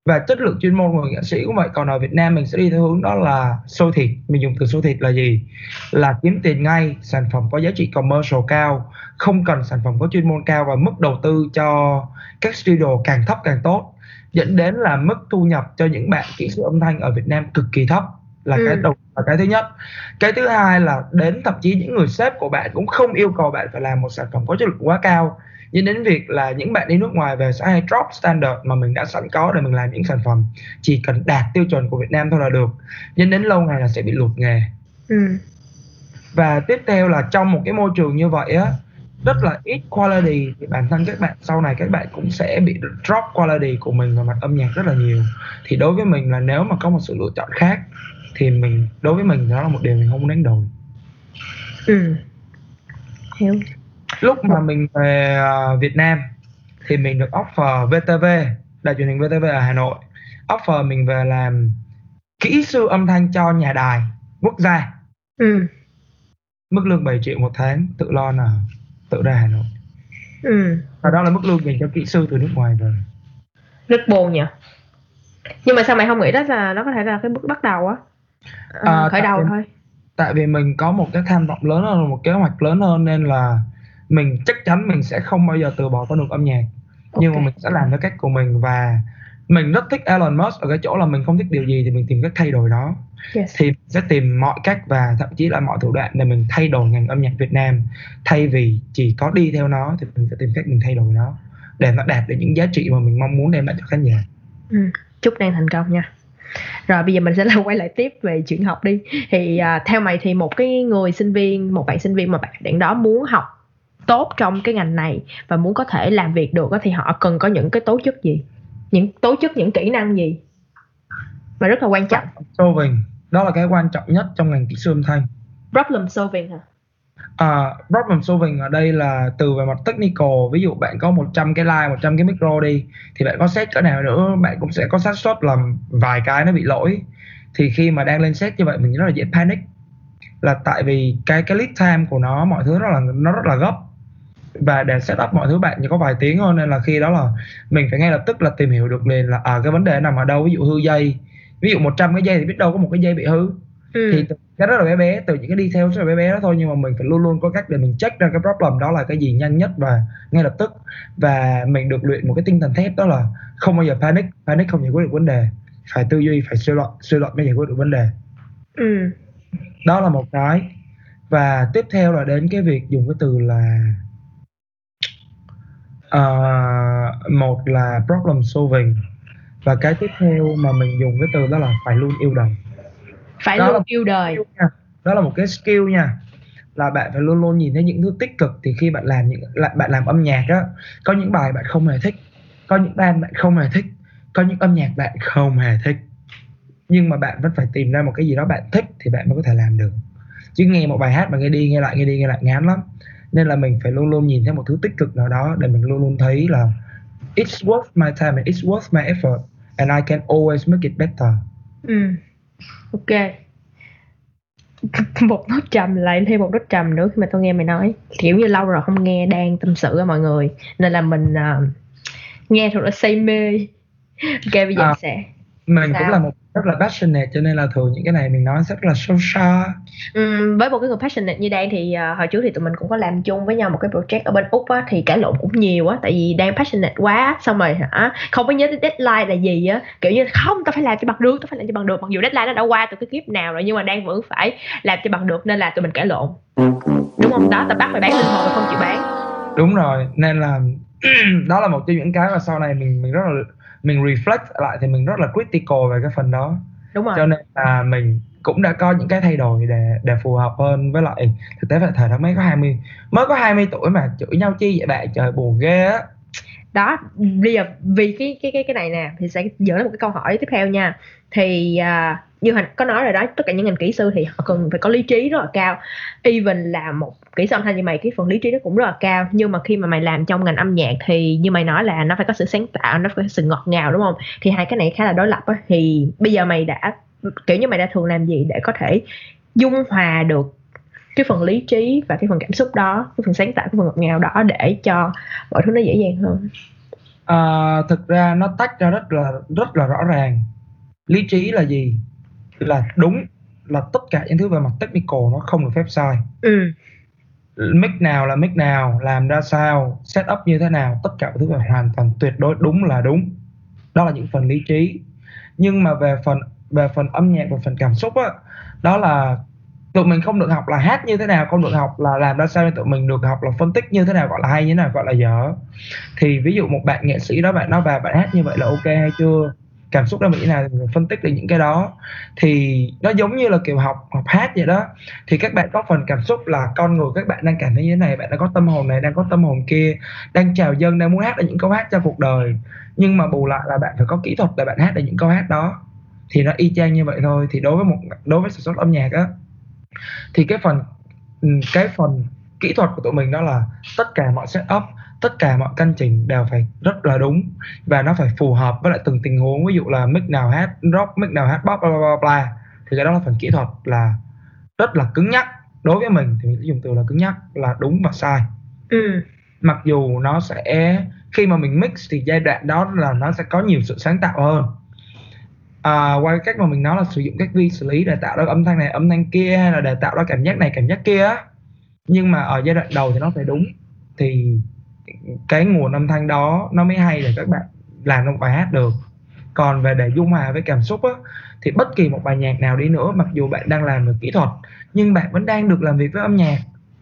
Và chất lượng chuyên môn của nghệ sĩ cũng vậy, còn ở Việt Nam mình sẽ đi theo hướng đó là sôi thịt. Mình dùng từ sôi thịt là gì? Là kiếm tiền ngay, sản phẩm có giá trị commercial cao, không cần sản phẩm có chuyên môn cao và mức đầu tư cho các studio càng thấp càng tốt, dẫn đến là mức thu nhập cho những bạn kỹ sư âm thanh ở Việt Nam cực kỳ thấp là ừ. cái đầu là cái thứ nhất. Cái thứ hai là đến thậm chí những người sếp của bạn cũng không yêu cầu bạn phải làm một sản phẩm có chất lượng quá cao. Nhưng đến việc là những bạn đi nước ngoài về sẽ hay drop standard mà mình đã sẵn có để mình làm những sản phẩm. Chỉ cần đạt tiêu chuẩn của Việt Nam thôi là được. Nhưng đến lâu ngày là sẽ bị lụt nghề. Ừ. và tiếp theo là trong một cái môi trường như vậy á rất là ít quality. Thì bản thân các bạn sau này các bạn cũng sẽ bị drop quality của mình vào mặt âm nhạc rất là nhiều. Thì đối với mình là nếu mà có một sự lựa chọn khác thì mình đối với mình đó là một điều mình không muốn đánh đổi. Ừ. Hiểu. Lúc mà mình về uh, Việt Nam thì mình được offer VTV đài truyền hình VTV ở Hà Nội. Offer mình về làm kỹ sư âm thanh cho nhà đài quốc gia. Ừ. mức lương 7 triệu một tháng tự lo là tự ra Hà Nội. Ừ. và đó là mức lương dành cho kỹ sư từ nước ngoài về. Rất buồn nhỉ? Nhưng mà sao mày không nghĩ đó là nó có thể là cái bước bắt đầu á à, khởi đầu thôi. tại vì mình có một cái tham vọng lớn hơn một kế hoạch lớn hơn nên là mình chắc chắn mình sẽ không bao giờ từ bỏ con đường âm nhạc. Nhưng mà mình sẽ làm theo cách của mình và mình rất thích Elon Musk ở cái chỗ là mình không thích điều gì thì mình tìm cách thay đổi nó yes. thì mình sẽ tìm mọi cách và thậm chí là mọi thủ đoạn để mình thay đổi ngành âm nhạc Việt Nam. Thay vì chỉ có đi theo nó thì mình sẽ tìm cách mình thay đổi nó để nó đạt được những giá trị mà mình mong muốn đem lại cho khán giả. Ừ. chúc đang thành công nha rồi bây giờ mình sẽ là quay lại tiếp về chuyện học đi. Thì uh, theo mày thì một cái người sinh viên một bạn sinh viên mà bạn đó muốn học tốt trong cái ngành này và muốn có thể làm việc được thì họ cần có những cái tố chất gì? Những tố chất những kỹ năng gì? Mà rất là quan trọng. Solving. Đó là cái quan trọng nhất trong ngành kỹ sư âm thanh. Problem solving hả À, problem solving ở đây là từ về mặt technical ví dụ bạn có 100 cái line 100 cái micro đi thì bạn có set cỡ nào nữa bạn cũng sẽ có xác suất làm vài cái nó bị lỗi. Thì khi mà đang lên set như vậy mình rất là dễ panic. Là tại vì cái cái lead time của nó mọi thứ rất là nó rất là gấp. Và để set up mọi thứ bạn chỉ có vài tiếng thôi nên là khi đó là mình phải ngay lập tức là tìm hiểu được liền là à cái vấn đề nằm ở đâu. Ví dụ hư dây. Ví dụ 100 cái dây thì biết đâu có một cái dây bị hư ừ. thì cái rất là bé bé từ những cái detail rất là bé bé đó thôi nhưng mà mình phải luôn luôn có cách để mình check ra cái problem đó là cái gì nhanh nhất và ngay lập tức. Và mình được luyện một cái tinh thần thép đó là không bao giờ panic panic không giải quyết được vấn đề. Phải tư duy phải suy luận suy luận mới giải quyết được vấn đề. Ừ. đó là một cái. Và tiếp theo là đến cái việc dùng cái từ là uh, một là problem solving. Và cái tiếp theo mà mình dùng cái từ đó là phải luôn yêu đời phải đó luôn yêu đời. đó là một cái skill nha là bạn phải luôn luôn nhìn thấy những thứ tích cực thì khi bạn làm những bạn làm âm nhạc á có những bài bạn không hề thích có những band bạn không hề thích có những âm nhạc bạn không hề thích. Nhưng mà bạn vẫn phải tìm ra một cái gì đó bạn thích thì bạn mới có thể làm được. Chứ nghe một bài hát mà nghe đi nghe lại nghe đi nghe lại ngán lắm. Nên là mình phải luôn luôn nhìn thấy một thứ tích cực nào đó để mình luôn luôn thấy là it's worth my time and it's worth my effort and I can always make it better. Ừ. Ok. một nốt trầm lại thêm một nốt trầm nữa khi mà tôi nghe mày nói. Kiểu như lâu rồi không nghe đang tâm sự với mọi người. Nên là mình uh, nghe thật là say mê. Ok bây giờ à, sẽ mình Sao? cũng là một rất là passionate cho nên là thường những cái này mình nói rất là sâu xa. Ừ, với một cái người passionate như đang thì uh, hồi trước thì tụi mình cũng có làm chung với nhau một cái project ở bên úc á thì cãi lộn cũng nhiều á tại vì đang passionate quá xong rồi hả không có nhớ đến deadline là gì á. Kiểu như không tao phải làm cho bằng được tao phải làm cho bằng được. Mặc dù deadline nó đã qua từ cái kiếp nào rồi nhưng mà đang vẫn phải làm cho bằng được nên là tụi mình cãi lộn. Đúng không? Đó tao bắt phải bán linh hồn mà không chịu bán. Đúng rồi nên là đó là một trong những cái mà sau này mình mình rất là mình reflect lại thì mình rất là critical về cái phần đó. Đúng rồi. Cho nên là mình cũng đã có những cái thay đổi để để phù hợp hơn với lại thực tế là thời đó mới có 20 mới có 20 tuổi mà chửi nhau chi vậy bạn? Trời buồn ghê á. Đó bây giờ vì cái cái cái cái này nè thì sẽ dẫn đến một cái câu hỏi tiếp theo nha. Thì uh, như hình có nói rồi đó tất cả những ngành kỹ sư thì họ cần phải có lý trí rất là cao. Even là một kỹ sư âm thanh như mày cái phần lý trí nó cũng rất là cao. Nhưng mà khi mà mày làm trong ngành âm nhạc thì như mày nói là nó phải có sự sáng tạo nó phải có sự ngọt ngào đúng không? Thì hai cái này khá là đối lập á. Thì bây giờ mày đã kiểu như mày đã thường làm gì để có thể dung hòa được cái phần lý trí và cái phần cảm xúc đó cái phần sáng tạo cái phần ngọt ngào đó để cho mọi thứ nó dễ dàng hơn? À, thực ra nó tách ra rất là rất là rõ ràng. Lý trí là gì? Là đúng là tất cả những thứ về mặt technical nó không được phép sai. Ừ. mic nào là mic nào làm ra sao setup như thế nào tất cả thứ phải hoàn toàn tuyệt đối đúng là đúng. Đó là những phần lý trí. Nhưng mà về phần về phần âm nhạc và phần cảm xúc á đó là tụi mình không được học là hát như thế nào không được học là làm ra sao tụi mình được học là phân tích như thế nào gọi là hay như thế nào gọi là dở. Thì ví dụ một bạn nghệ sĩ đó bạn nói vào bạn hát như vậy là ok hay chưa cảm xúc đó bị thế nào thì mình phân tích được những cái đó. Thì nó giống như là kiểu học học hát vậy đó. Thì các bạn có phần cảm xúc là con người các bạn đang cảm thấy như thế này, bạn đang có tâm hồn này, đang có tâm hồn kia, đang chào dân đang muốn hát được những câu hát cho cuộc đời. Nhưng mà bù lại là bạn phải có kỹ thuật để bạn hát được những câu hát đó. Thì nó y chang như vậy thôi. Thì đối với một, đối với sản xuất âm nhạc á, thì cái phần ừ, cái phần kỹ thuật của tụi mình đó là tất cả mọi setup tất cả mọi căn chỉnh đều phải rất là đúng và nó phải phù hợp với lại từng tình huống. Ví dụ là mic nào hát rock mic nào hát pop bla bla bla thì cái đó là phần kỹ thuật là rất là cứng nhắc. Đối với mình thì mình dùng từ là cứng nhắc là đúng và sai. Ừ. mặc dù nó sẽ khi mà mình mix thì giai đoạn đó là nó sẽ có nhiều sự sáng tạo hơn. À, qua cách mà mình nói là sử dụng các vi xử lý để tạo ra âm thanh này âm thanh kia hay là để tạo ra cảm giác này cảm giác kia nhưng mà ở giai đoạn đầu thì nó phải đúng. Thì cái nguồn âm thanh đó nó mới hay để các bạn làm trong bài hát được. Còn về để dung hòa với cảm xúc á thì bất kỳ một bài nhạc nào đi nữa mặc dù bạn đang làm về kỹ thuật nhưng bạn vẫn đang được làm việc với âm nhạc.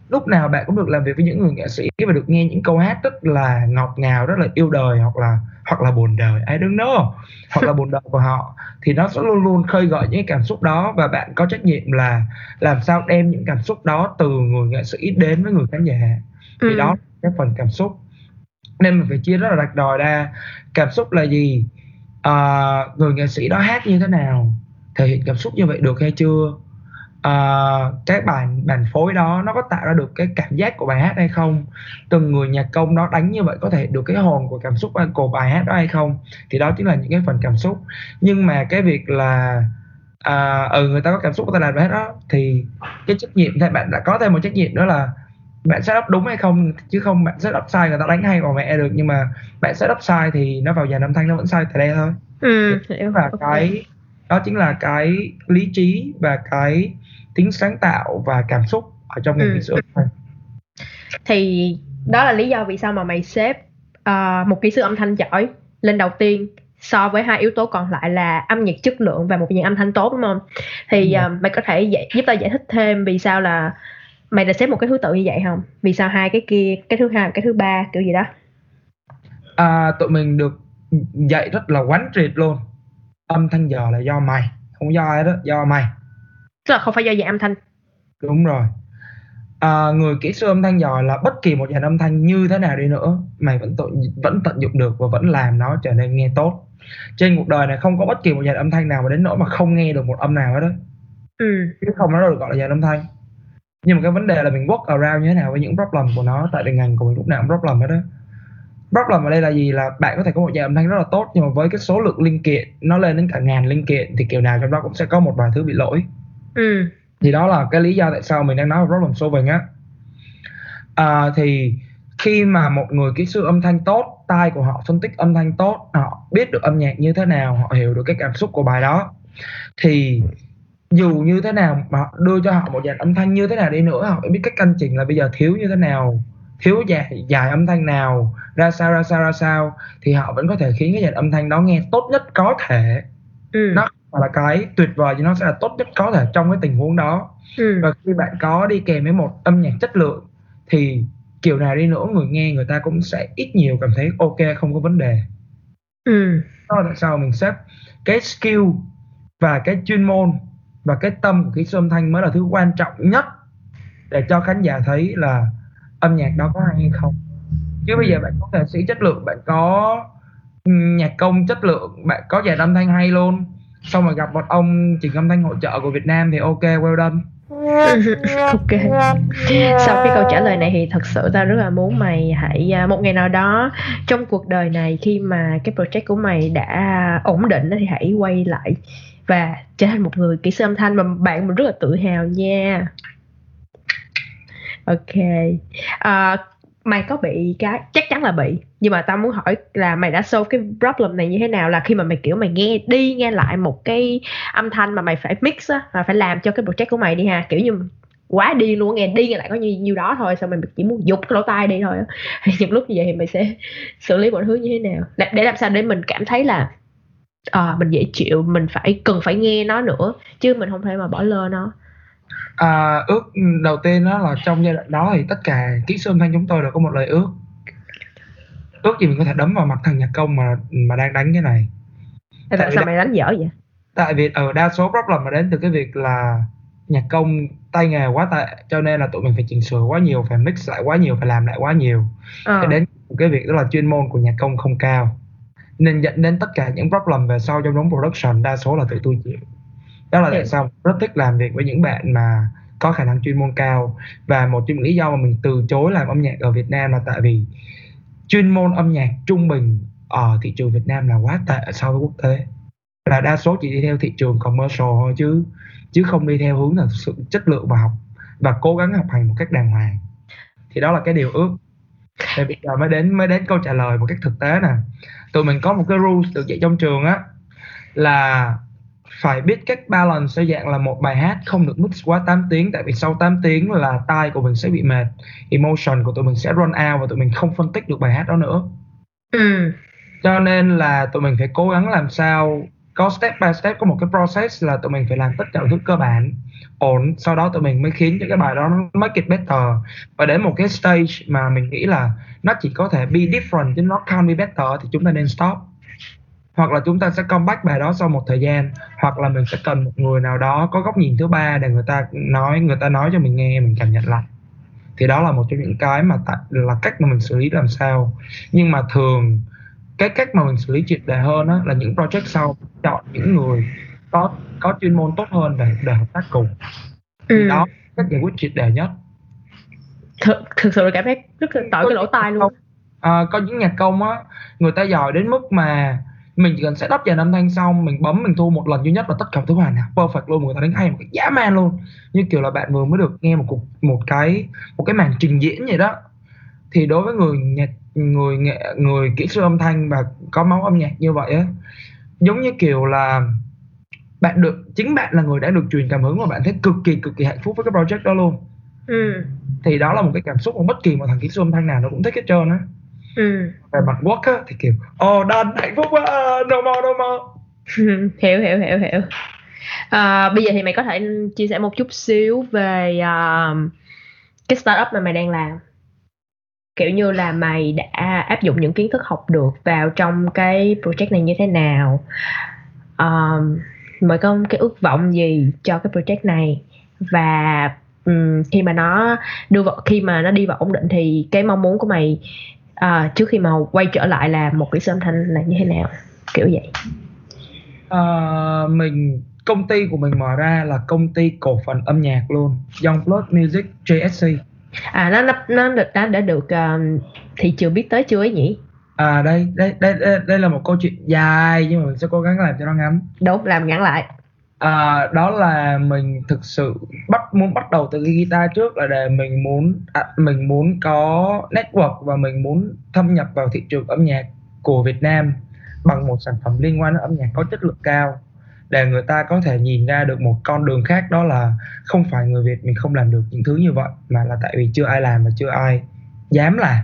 Lúc nào bạn cũng được làm việc với những người nghệ sĩ và được nghe những câu hát rất là ngọt ngào rất là yêu đời hoặc là hoặc là buồn đời ai đứng know. Hoặc là buồn đời của họ. Thì nó sẽ luôn luôn khơi gợi những cảm xúc đó và bạn có trách nhiệm là làm sao đem những cảm xúc đó từ người nghệ sĩ đến với người khán giả. Thì ừ. đó cái phần cảm xúc nên mình phải chia rất là rạch đòi ra cảm xúc là gì? À, người nghệ sĩ đó hát như thế nào? Thể hiện cảm xúc như vậy được hay chưa? À, cái bài bản phối đó nó có tạo ra được cái cảm giác của bài hát hay không? Từng người nhạc công đó đánh như vậy có thể được cái hồn của cảm xúc của bài hát đó hay không? Thì đó chính là những cái phần cảm xúc. Nhưng mà cái việc là à, ừ người ta có cảm xúc người ta làm bài hát đó thì cái trách nhiệm thì bạn đã có thêm một trách nhiệm đó là bạn up đúng hay không? Chứ không bạn up sai người ta đánh hay vào mẹ được. Nhưng mà bạn up sai thì nó vào dàn âm thanh nó vẫn sai tại đây thôi. Ừ, và okay. cái đó chính là cái lý trí và cái tính sáng tạo và cảm xúc ở trong ngành ừ. kỹ sư âm thanh thì đó là lý do vì sao mà mày xếp uh, một kỹ sư âm thanh giỏi lên đầu tiên so với hai yếu tố còn lại là âm nhạc chất lượng và một dàn âm thanh tốt đúng không? Thì uh, mày có thể dạy, giúp tao giải thích thêm vì sao là mày đã xếp một cái thứ tự như vậy không? Vì sao hai cái kia cái thứ hai cái thứ ba kiểu gì đó? À, tụi mình được dạy rất là quán triệt luôn. Âm thanh giờ là do mày không do ai đó do mày. Tức là không phải do dàn âm thanh. Đúng rồi. À, người kỹ sư âm thanh giỏi là bất kỳ một dàn âm thanh như thế nào đi nữa mày vẫn tận vẫn tận dụng được và vẫn làm nó trở nên nghe tốt. Trên cuộc đời này không có bất kỳ một dàn âm thanh nào mà đến nỗi mà không nghe được một âm nào hết đó ừ. chứ không nó được gọi là dàn âm thanh nhưng mà cái vấn đề là mình work around như thế nào với những problem của nó tại vì ngành của mình lúc nào cũng problem hết đó problem ở đây là gì? Là bạn có thể có một dàn âm thanh rất là tốt nhưng mà với cái số lượng linh kiện nó lên đến cả ngàn linh kiện thì kiểu nào trong đó cũng sẽ có một vài thứ bị lỗi. Ừ. thì đó là cái lý do tại sao mình đang nói về problem solving á. À, thì khi mà một người kỹ sư âm thanh tốt tai của họ phân tích âm thanh tốt họ biết được âm nhạc như thế nào họ hiểu được cái cảm xúc của bài đó thì dù như thế nào mà đưa cho họ một dàn âm thanh như thế nào đi nữa họ phải biết cách canh chỉnh là bây giờ thiếu như thế nào thiếu dài dài âm thanh nào ra sao ra sao ra sao thì họ vẫn có thể khiến cái dàn âm thanh đó nghe tốt nhất có thể ừ. nó là cái tuyệt vời thì nó sẽ là tốt nhất có thể trong cái tình huống đó ừ. và khi bạn có đi kèm với một âm nhạc chất lượng thì kiểu nào đi nữa người nghe người ta cũng sẽ ít nhiều cảm thấy ok không có vấn đề ừ. đó là tại sao mình xếp cái skill và cái chuyên môn và cái tâm của kỹ sư âm thanh mới là thứ quan trọng nhất để cho khán giả thấy là âm nhạc đó có hay hay không. Chứ bây giờ bạn có nghệ sĩ chất lượng, bạn có nhạc công chất lượng, bạn có dàn âm thanh hay luôn. Xong rồi gặp một ông chỉnh âm thanh hỗ trợ của Việt Nam thì ok, well done. Ok. Sau cái câu trả lời này thì thật sự tao rất là muốn mày hãy à, một ngày nào đó trong cuộc đời này khi mà cái project của mày đã ổn định thì hãy quay lại và trở thành một người kỹ sư âm thanh mà bạn mình rất là tự hào nha. Ok. À, mày có bị cái chắc chắn là bị nhưng mà tao muốn hỏi là mày đã solve cái problem này như thế nào? Là khi mà mày kiểu mày nghe đi nghe lại một cái âm thanh mà mày phải mix á mà phải làm cho cái project của mày đi ha kiểu như quá đi luôn nghe đi nghe lại có nhiêu nhiêu đó thôi xong mình chỉ muốn dục cái lỗ tai đi thôi thì những lúc như vậy thì mày sẽ xử lý mọi thứ như thế nào? Để làm sao để mình cảm thấy là à, mình dễ chịu mình phải cần phải nghe nó nữa chứ mình không thể mà bỏ lơ nó. À, ước đầu tiên đó là trong giai đoạn đó thì tất cả kỹ sư âm thanh chúng tôi đều có một lời ước. Ước gì mình có thể đấm vào mặt thằng nhạc công mà mà đang đánh cái này. Tại, tại sao đa, mày đánh dở vậy? Tại vì ở đa số problem mà đến từ cái việc là nhạc công tay nghề quá tệ cho nên là tụi mình phải chỉnh sửa quá nhiều phải mix lại quá nhiều phải làm lại quá nhiều. À. đến cái việc đó là chuyên môn của nhạc công không cao nên dẫn đến tất cả những problem về sau trong đống production đa số là tự tôi chịu. Đó là tại sao rất thích làm việc với những bạn mà có khả năng chuyên môn cao. Và một trong những lý do mà mình từ chối làm âm nhạc ở Việt Nam là tại vì chuyên môn âm nhạc trung bình ở thị trường Việt Nam là quá tệ so với quốc tế. Là đa số chỉ đi theo thị trường commercial thôi chứ chứ không đi theo hướng là sự chất lượng và học và cố gắng học hành một cách đàng hoàng. Thì đó là cái điều ước thì bây giờ mới đến mới đến câu trả lời một cách thực tế nè tụi mình có một cái rules được dạy trong trường á là phải biết cách balance theo dạng là một bài hát không được mix quá 8 tiếng tại vì sau 8 tiếng là tai của mình sẽ bị mệt emotion của tụi mình sẽ run out và tụi mình không phân tích được bài hát đó nữa ừ. cho nên là tụi mình phải cố gắng làm sao có step by step có một cái process là tụi mình phải làm tất cả thứ cơ bản, ổn. Sau đó tụi mình mới khiến cho cái bài đó nó make it better. Và đến một cái stage mà mình nghĩ là nó chỉ có thể be different chứ nó can't be better thì chúng ta nên stop. Hoặc là chúng ta sẽ comeback bài đó sau một thời gian. Hoặc là mình sẽ cần một người nào đó có góc nhìn thứ ba để người ta nói, người ta nói cho mình nghe, mình cảm nhận lại. Thì đó là một trong những cái mà tại, là cách mà mình xử lý làm sao. Nhưng mà thường cái cách mà mình xử lý triệt đề hơn á, là những project sau chọn những người có có chuyên môn tốt hơn để để hợp tác cùng. Thì ừ. đó cách giải quyết triệt đề nhất. Thực, thực sự là cảm thấy rất là tỏi cái lỗ tai luôn. à, có những nhạc công á người ta giỏi đến mức mà mình chỉ cần setup dàn âm thanh xong mình bấm mình thu một lần duy nhất là tất cả thứ hoàn hảo perfect luôn. Người ta đánh hay một cái dã man luôn. Như kiểu là bạn vừa mới được nghe một cục một cái một cái màn trình diễn vậy đó. Thì đối với người nhạc người nghệ người kỹ sư âm thanh và có máu âm nhạc như vậy á. Giống như kiểu là bạn được chính bạn là người đã được truyền cảm hứng và bạn thấy cực kỳ cực kỳ hạnh phúc với cái project đó luôn. Ừ. thì đó là một cái cảm xúc mà bất kỳ một thằng kỹ sư âm thanh nào nó cũng thích hết trơn á. Ừ. về mặt work á thì kiểu oh done hạnh phúc quá no more no more. Hiểu hiểu hiểu hiểu. À, bây giờ thì mày có thể chia sẻ một chút xíu về uh, cái startup mà mày đang làm kiểu như là mày đã áp dụng những kiến thức học được vào trong cái project này như thế nào? Um, mày có cái ước vọng gì cho cái project này? Và um, khi mà nó đưa vào khi mà nó đi vào ổn định thì cái mong muốn của mày uh, trước khi mà quay trở lại là một kỹ sư âm thanh là như thế nào? Kiểu vậy. Uh, mình công ty của mình mở ra là công ty cổ phần âm nhạc luôn Youngblood Music JSC à nó nó nó đã đã được uh, thị trường biết tới chưa ấy nhỉ? À đây đây đây đây, đây là một câu chuyện dài nhưng mà mình sẽ cố gắng làm cho nó ngắn. Đúng làm ngắn lại. À, đó là mình thực sự bắt muốn bắt đầu từ guitar trước là để mình muốn à, mình muốn có network và mình muốn thâm nhập vào thị trường âm nhạc của Việt Nam bằng một sản phẩm liên quan đến âm nhạc có chất lượng cao để người ta có thể nhìn ra được một con đường khác đó là không phải người Việt mình không làm được những thứ như vậy mà là tại vì chưa ai làm và chưa ai dám làm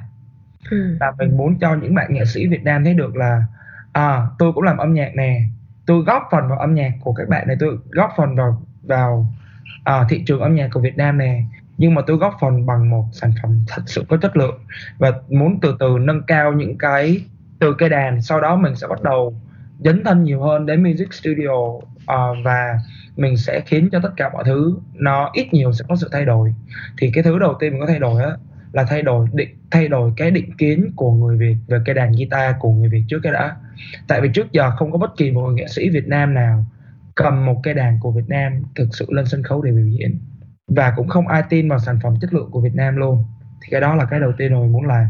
ừ. và mình muốn cho những bạn nghệ sĩ Việt Nam thấy được là à tôi cũng làm âm nhạc nè tôi góp phần vào âm nhạc của các bạn này tôi góp phần vào vào à, thị trường âm nhạc của Việt Nam nè nhưng mà tôi góp phần bằng một sản phẩm thật sự có chất lượng và muốn từ từ nâng cao những cái từ cây đàn sau đó mình sẽ bắt đầu dấn thân nhiều hơn đến music studio uh, và mình sẽ khiến cho tất cả mọi thứ nó ít nhiều sẽ có sự thay đổi. Thì cái thứ đầu tiên mình có thay đổi á là thay đổi định thay đổi cái định kiến của người Việt về cây đàn guitar của người Việt trước cái đã. Tại vì trước giờ không có bất kỳ một nghệ sĩ Việt Nam nào cầm một cây đàn của Việt Nam thực sự lên sân khấu để biểu diễn. Và cũng không ai tin vào sản phẩm chất lượng của Việt Nam luôn. Thì cái đó là cái đầu tiên mà mình muốn làm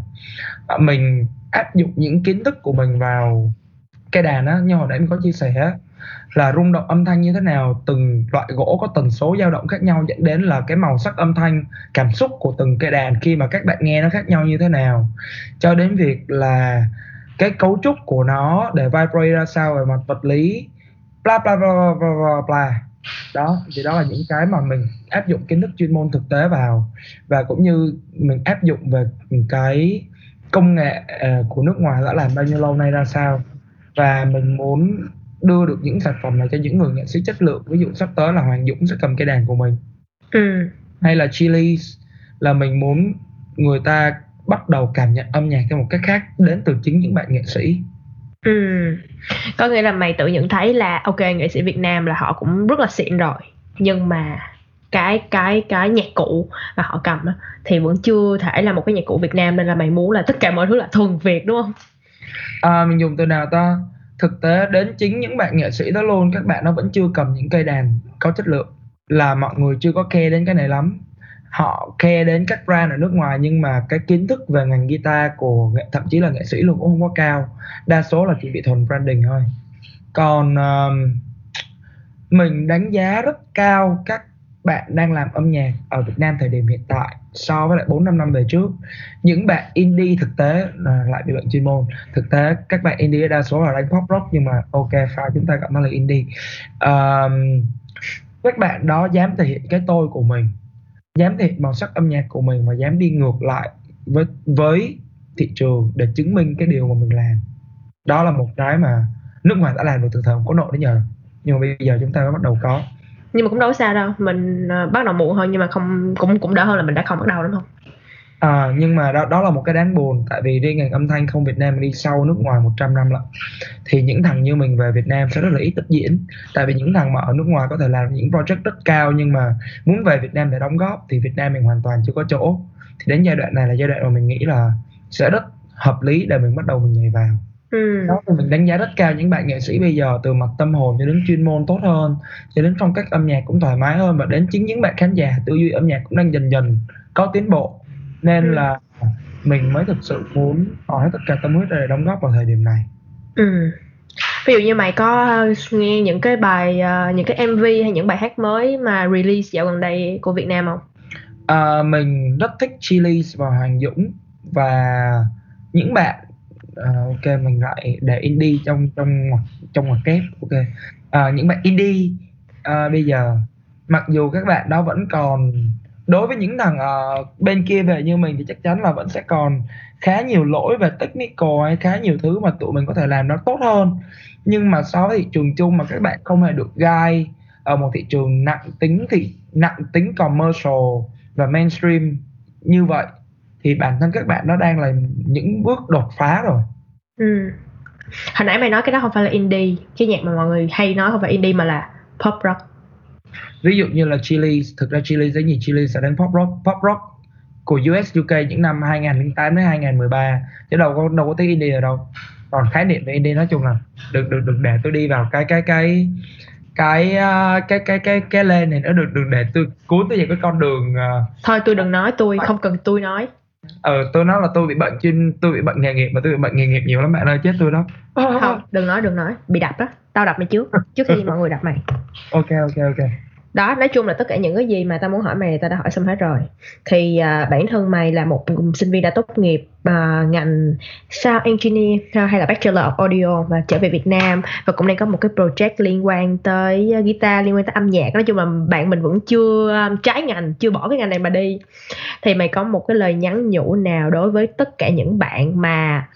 à, mình áp dụng những kiến thức của mình vào cây đàn á như hồi nãy mình có chia sẻ á là rung động âm thanh như thế nào từng loại gỗ có tần số dao động khác nhau dẫn đến là cái màu sắc âm thanh cảm xúc của từng cây đàn khi mà các bạn nghe nó khác nhau như thế nào. Cho đến việc là cái cấu trúc của nó để vibrate ra sao về mặt vật lý bla bla bla bla bla, bla. đó thì đó là những cái mà mình áp dụng kiến thức chuyên môn thực tế vào. Và cũng như mình áp dụng về cái công nghệ à, của nước ngoài đã làm bao nhiêu lâu nay ra sao và mình muốn đưa được những sản phẩm này cho những người nghệ sĩ chất lượng ví dụ sắp tới là Hoàng Dũng sẽ cầm cái đàn của mình ừ. hay là Chili là mình muốn người ta bắt đầu cảm nhận âm nhạc theo một cách khác đến từ chính những bạn nghệ sĩ ừ. có nghĩa là mày tự nhận thấy là ok nghệ sĩ Việt Nam là họ cũng rất là xịn rồi nhưng mà cái cái cái nhạc cụ mà họ cầm thì vẫn chưa thể là một cái nhạc cụ Việt Nam nên là mày muốn là tất cả mọi thứ là thuần Việt đúng không? À, mình dùng từ nào ta? thực tế đến chính những bạn nghệ sĩ đó luôn các bạn nó vẫn chưa cầm những cây đàn có chất lượng là mọi người chưa có khe đến cái này lắm. Họ khe đến các brand ở nước ngoài nhưng mà cái kiến thức về ngành guitar của nghệ, thậm chí là nghệ sĩ luôn cũng không có cao. Đa số là chỉ bị thuần branding thôi. Còn uh, mình đánh giá rất cao các bạn đang làm âm nhạc ở Việt Nam thời điểm hiện tại so với lại 4 5 năm về trước. Những bạn indie thực tế là lại bị bệnh chuyên môn. Thực tế các bạn indie đa số là đánh pop rock nhưng mà ok phải chúng ta gọi nó là indie. Um, các bạn đó dám thể hiện cái tôi của mình dám thể hiện màu sắc âm nhạc của mình và dám đi ngược lại với với thị trường để chứng minh cái điều mà mình làm. Đó là một cái mà nước ngoài đã làm được từ thời không có nội đến giờ. Nhưng mà bây giờ chúng ta mới bắt đầu có nhưng mà cũng đâu xa đâu. Mình uh, bắt đầu muộn hơn nhưng mà không cũng cũng đỡ hơn là mình đã không bắt đầu đúng không À, nhưng mà đó đó là một cái đáng buồn. Tại vì riêng ngành âm thanh không Việt Nam đi sau nước ngoài 100 năm lận thì những thằng như mình về Việt Nam sẽ rất là ít tích diễn. Tại vì những thằng mà ở nước ngoài có thể làm những project rất cao nhưng mà muốn về Việt Nam để đóng góp thì Việt Nam mình hoàn toàn chưa có chỗ. Thì đến giai đoạn này là giai đoạn mà mình nghĩ là sẽ rất hợp lý để mình bắt đầu mình nhảy vào ừ. đó thì mình đánh giá rất cao những bạn nghệ sĩ bây giờ từ mặt tâm hồn cho đến chuyên môn tốt hơn cho đến phong cách âm nhạc cũng thoải mái hơn và đến chính những bạn khán giả tư duy âm nhạc cũng đang dần dần có tiến bộ nên ừ. là mình mới thực sự muốn hết tất cả tâm huyết để đóng góp vào thời điểm này ừ. ví dụ như mày có nghe những cái bài uh, những cái MV hay những bài hát mới mà release dạo gần đây của Việt Nam không? À, mình rất thích Chili's và Hoàng Dũng và những bạn uh, ok mình lại để indie trong trong trong ngoặc kép. Ok. À, uh, những bạn indie uh, bây giờ mặc dù các bạn đó vẫn còn đối với những thằng uh, bên kia về như mình thì chắc chắn là vẫn sẽ còn khá nhiều lỗi về technical hay khá nhiều thứ mà tụi mình có thể làm nó tốt hơn. Nhưng mà so với thị trường chung mà các bạn không hề được gai ở một thị trường nặng tính thì nặng tính commercial và mainstream như vậy thì bản thân các bạn nó đang là những bước đột phá rồi. Ừ. hồi nãy mày nói cái đó không phải là indie cái nhạc mà mọi người hay nói không phải indie mà là pop rock. Ví dụ như là Chile thực ra Chile rất nhiều Chile sẽ đánh pop rock pop rock của US UK những năm 2008 đến 2013 chứ đâu có đâu có tiếng indie ở đâu. Còn khái niệm về indie nói chung là được được được để tôi đi vào cái cái cái cái uh, cái cái cái cái lên này nó được được để tôi cuốn tới về cái con đường uh, thôi tôi đừng nói tôi không cần tôi nói ờ tôi nói là tôi bị bệnh chuyên tôi bị bệnh nghề nghiệp mà tôi bị bệnh nghề nghiệp nhiều lắm bạn ơi chết tôi đó. Không đừng nói đừng nói bị đập đó tao đập mày trước trước khi mọi người đập mày. Ok ok ok đó nói chung là tất cả những cái gì mà tao muốn hỏi mày tao đã hỏi xong hết rồi. Thì uh, bản thân mày là một sinh viên đã tốt nghiệp uh, ngành sound engineer à, hay là bachelor of audio và trở về Việt Nam và cũng đang có một cái project liên quan tới uh, guitar liên quan tới âm nhạc. Nói chung là bạn mình vẫn chưa um, trái ngành chưa bỏ cái ngành này mà đi. Thì mày có một cái lời nhắn nhủ nào đối với tất cả những bạn mà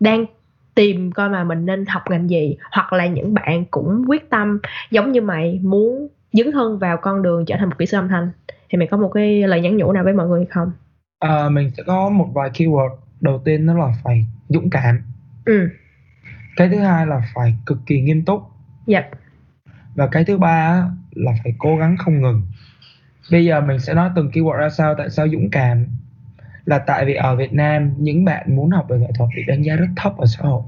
đang tìm coi mà mình nên học ngành gì hoặc là những bạn cũng quyết tâm giống như mày muốn dấn thân vào con đường trở thành một kỹ sư âm thanh. Thì mày có một cái lời nhắn nhủ nào với mọi người không? À, mình sẽ có một vài keyword. Đầu tiên đó là phải dũng cảm. Ừ. Cái thứ hai là phải cực kỳ nghiêm túc. Yep. Dạ. và cái thứ ba là phải cố gắng không ngừng. Bây giờ mình sẽ nói từng keyword ra sao tại sao dũng cảm? Là tại vì ở Việt Nam những bạn muốn học về nghệ thuật bị đánh giá rất thấp ở xã hội.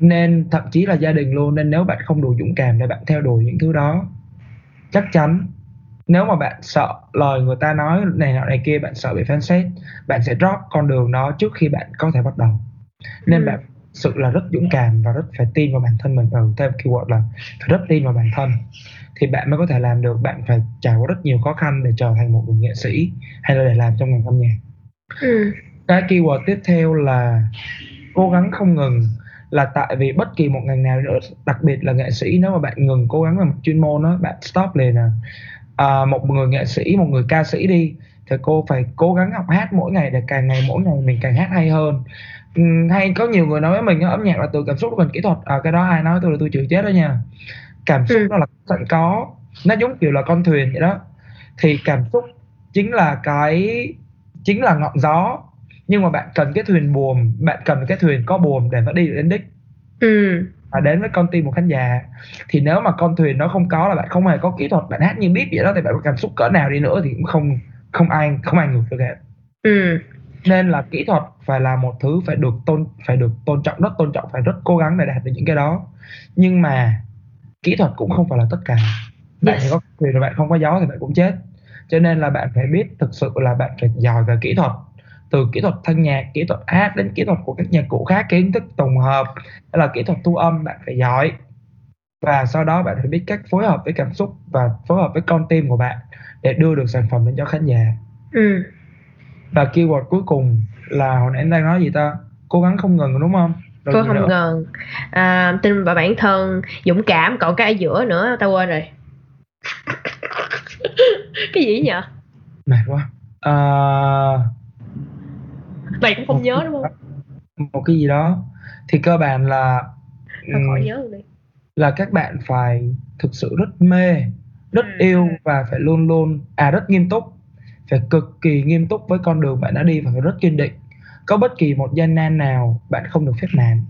Nên thậm chí là gia đình luôn nên nếu bạn không đủ dũng cảm để bạn theo đuổi những thứ đó chắc chắn. Nếu mà bạn sợ lời người ta nói này nọ này kia bạn sợ bị phán xét bạn sẽ drop con đường đó trước khi bạn có thể bắt đầu. Nên ừ. bạn sự là rất dũng cảm và rất phải tin vào bản thân mình. Ừ, theo keyword là phải rất tin vào bản thân. Thì bạn mới có thể làm được bạn phải trải qua rất nhiều khó khăn để trở thành một người nghệ sĩ hay là để làm trong ngành âm nhạc. Ừ. cái keyword tiếp theo là cố gắng không ngừng là tại vì bất kỳ một ngành nào nữa đặc biệt là nghệ sĩ nếu mà bạn ngừng cố gắng một chuyên môn đó bạn stop liền à. à một người nghệ sĩ một người ca sĩ đi thì cô phải cố gắng học hát mỗi ngày để càng ngày mỗi ngày mình càng hát hay hơn. Ừ, hay có nhiều người nói với mình âm nhạc là từ cảm xúc đến kỹ thuật. À, cái đó ai nói tôi là tôi chịu chết đó nha. Cảm xúc ừ. đó là sẵn có nó giống kiểu là con thuyền vậy đó. Thì cảm xúc chính là cái chính là ngọn gió nhưng mà bạn cần cái thuyền buồm bạn cần cái thuyền có buồm để nó đi đến đích. Ừ. và đến với con tim một khán giả. Thì nếu mà con thuyền nó không có là bạn không hề có kỹ thuật bạn hát như biết vậy đó thì bạn có cảm xúc cỡ nào đi nữa thì cũng không không ai không ai ngược được hết. Ừ. nên là kỹ thuật phải là một thứ phải được tôn phải được tôn trọng rất tôn trọng phải rất cố gắng để đạt được những cái đó. Nhưng mà kỹ thuật cũng không phải là tất cả. Bạn yes. có thuyền rồi bạn không có gió thì bạn cũng chết. Cho nên là bạn phải biết thực sự là bạn phải giỏi về kỹ thuật từ kỹ thuật thanh nhạc kỹ thuật hát đến kỹ thuật của các nhạc cụ khác kiến thức tổng hợp hay là kỹ thuật thu âm bạn phải giỏi. Và sau đó bạn phải biết cách phối hợp với cảm xúc và phối hợp với con tim của bạn để đưa được sản phẩm đến cho khán giả. Ừ. Và keyword cuối cùng là hồi nãy đang nói gì ta? Cố gắng không ngừng đúng không? Rồi cô không ngừng. À, tin vào bản thân dũng cảm còn cái ở giữa nữa tao quên rồi. Cái gì nhỉ mệt quá. À... mày cũng không nhớ đúng không? một cái gì đó. Thì cơ bản là khỏi nhớ đi. là các bạn phải thực sự rất mê rất Ừ. yêu và phải luôn luôn à rất nghiêm túc. Phải cực kỳ nghiêm túc với con đường bạn đã đi và phải rất kiên định. Có bất kỳ một gian nan nào bạn không được phép nản.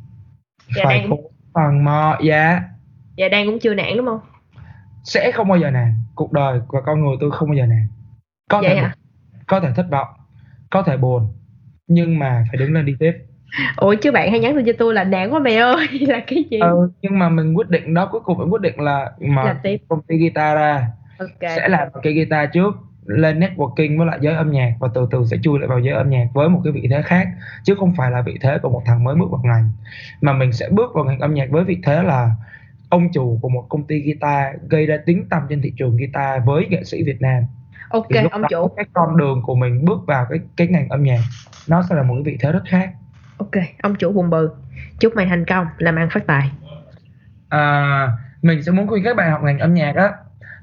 Dạ, phải đang- phần mò dạ. Dạ đang cũng chưa nản đúng không? Sẽ không bao giờ nản. Cuộc đời và con người tôi không bao giờ nản. Có Vậy thể hả? có thể thất vọng có thể buồn nhưng mà phải đứng lên đi tiếp. Ủa chứ bạn hay nhắn tin cho tôi là nản quá mày ơi là cái gì? Ừ, nhưng mà mình quyết định đó cuối cùng mình quyết định là tiếp. công ty guitar ra. Ok. Sẽ làm cái guitar trước lên networking với lại giới âm nhạc và từ từ sẽ chui lại vào giới âm nhạc với một cái vị thế khác chứ không phải là vị thế của một thằng mới bước vào ngành. Mà mình sẽ bước vào ngành âm nhạc với vị thế là ông chủ của một công ty guitar gây ra tiếng tăm trên thị trường guitar với nghệ sĩ Việt Nam ok thì lúc ông đó chủ. cái con đường của mình bước vào cái cái ngành âm nhạc nó sẽ là một cái vị thế rất khác. Ok ông chủ bùng bừ chúc mày thành công làm ăn phát tài. À, mình sẽ muốn khuyên các bạn học ngành âm nhạc đó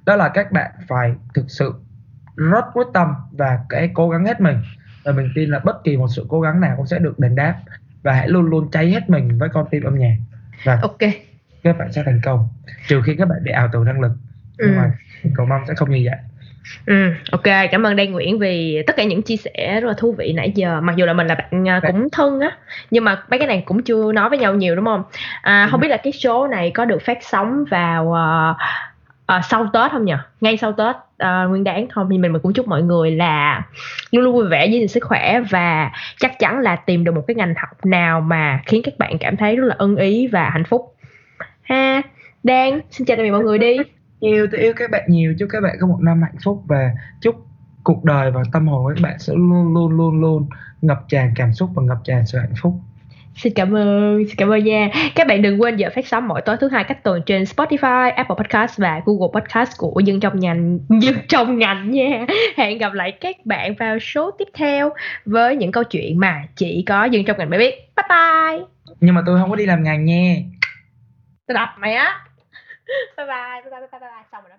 đó là các bạn phải thực sự rất quyết tâm và cái cố gắng hết mình. Và mình tin là bất kỳ một sự cố gắng nào cũng sẽ được đền đáp và hãy luôn luôn cháy hết mình với con tim âm nhạc. Và ok. các bạn sẽ thành công trừ khi các bạn bị ảo tưởng năng lực. Nhưng Ừ. mà mình cầu mong sẽ không như vậy Ừ, ok, cảm ơn Đan Nguyễn vì tất cả những chia sẻ rất là thú vị nãy giờ. Mặc dù là mình là bạn à, cũng thân á, nhưng mà mấy cái này cũng chưa nói với nhau nhiều đúng không? À, không Ừ. biết là cái số này có được phát sóng vào à, à, sau Tết không nhỉ? Ngay sau Tết à, Nguyên đáng không? Nhưng mình, mình cũng chúc mọi người là luôn luôn vui vẻ với sức khỏe và chắc chắn là tìm được một cái ngành học nào mà khiến các bạn cảm thấy rất là ưng ý và hạnh phúc. Ha, Đan, xin chào tạm biệt mọi người đi. Yêu tôi yêu các bạn nhiều chúc các bạn có một năm hạnh phúc và chúc cuộc đời và tâm hồn các bạn sẽ luôn luôn luôn luôn ngập tràn cảm xúc và ngập tràn sự hạnh phúc Xin cảm ơn, xin cảm ơn nha. Các bạn đừng quên giờ phát sóng mỗi tối thứ hai cách tuần trên Spotify, Apple Podcast và Google Podcast của dân trong ngành, dân trong ngành nha. Hẹn gặp lại các bạn vào số tiếp theo với những câu chuyện mà chỉ có dân trong ngành mới biết. Bye bye. nhưng mà tôi không có đi làm ngành nha Tôi đập mày á. Bye bye, bye bye, bye bye, bye bye. Xong rồi đó ba.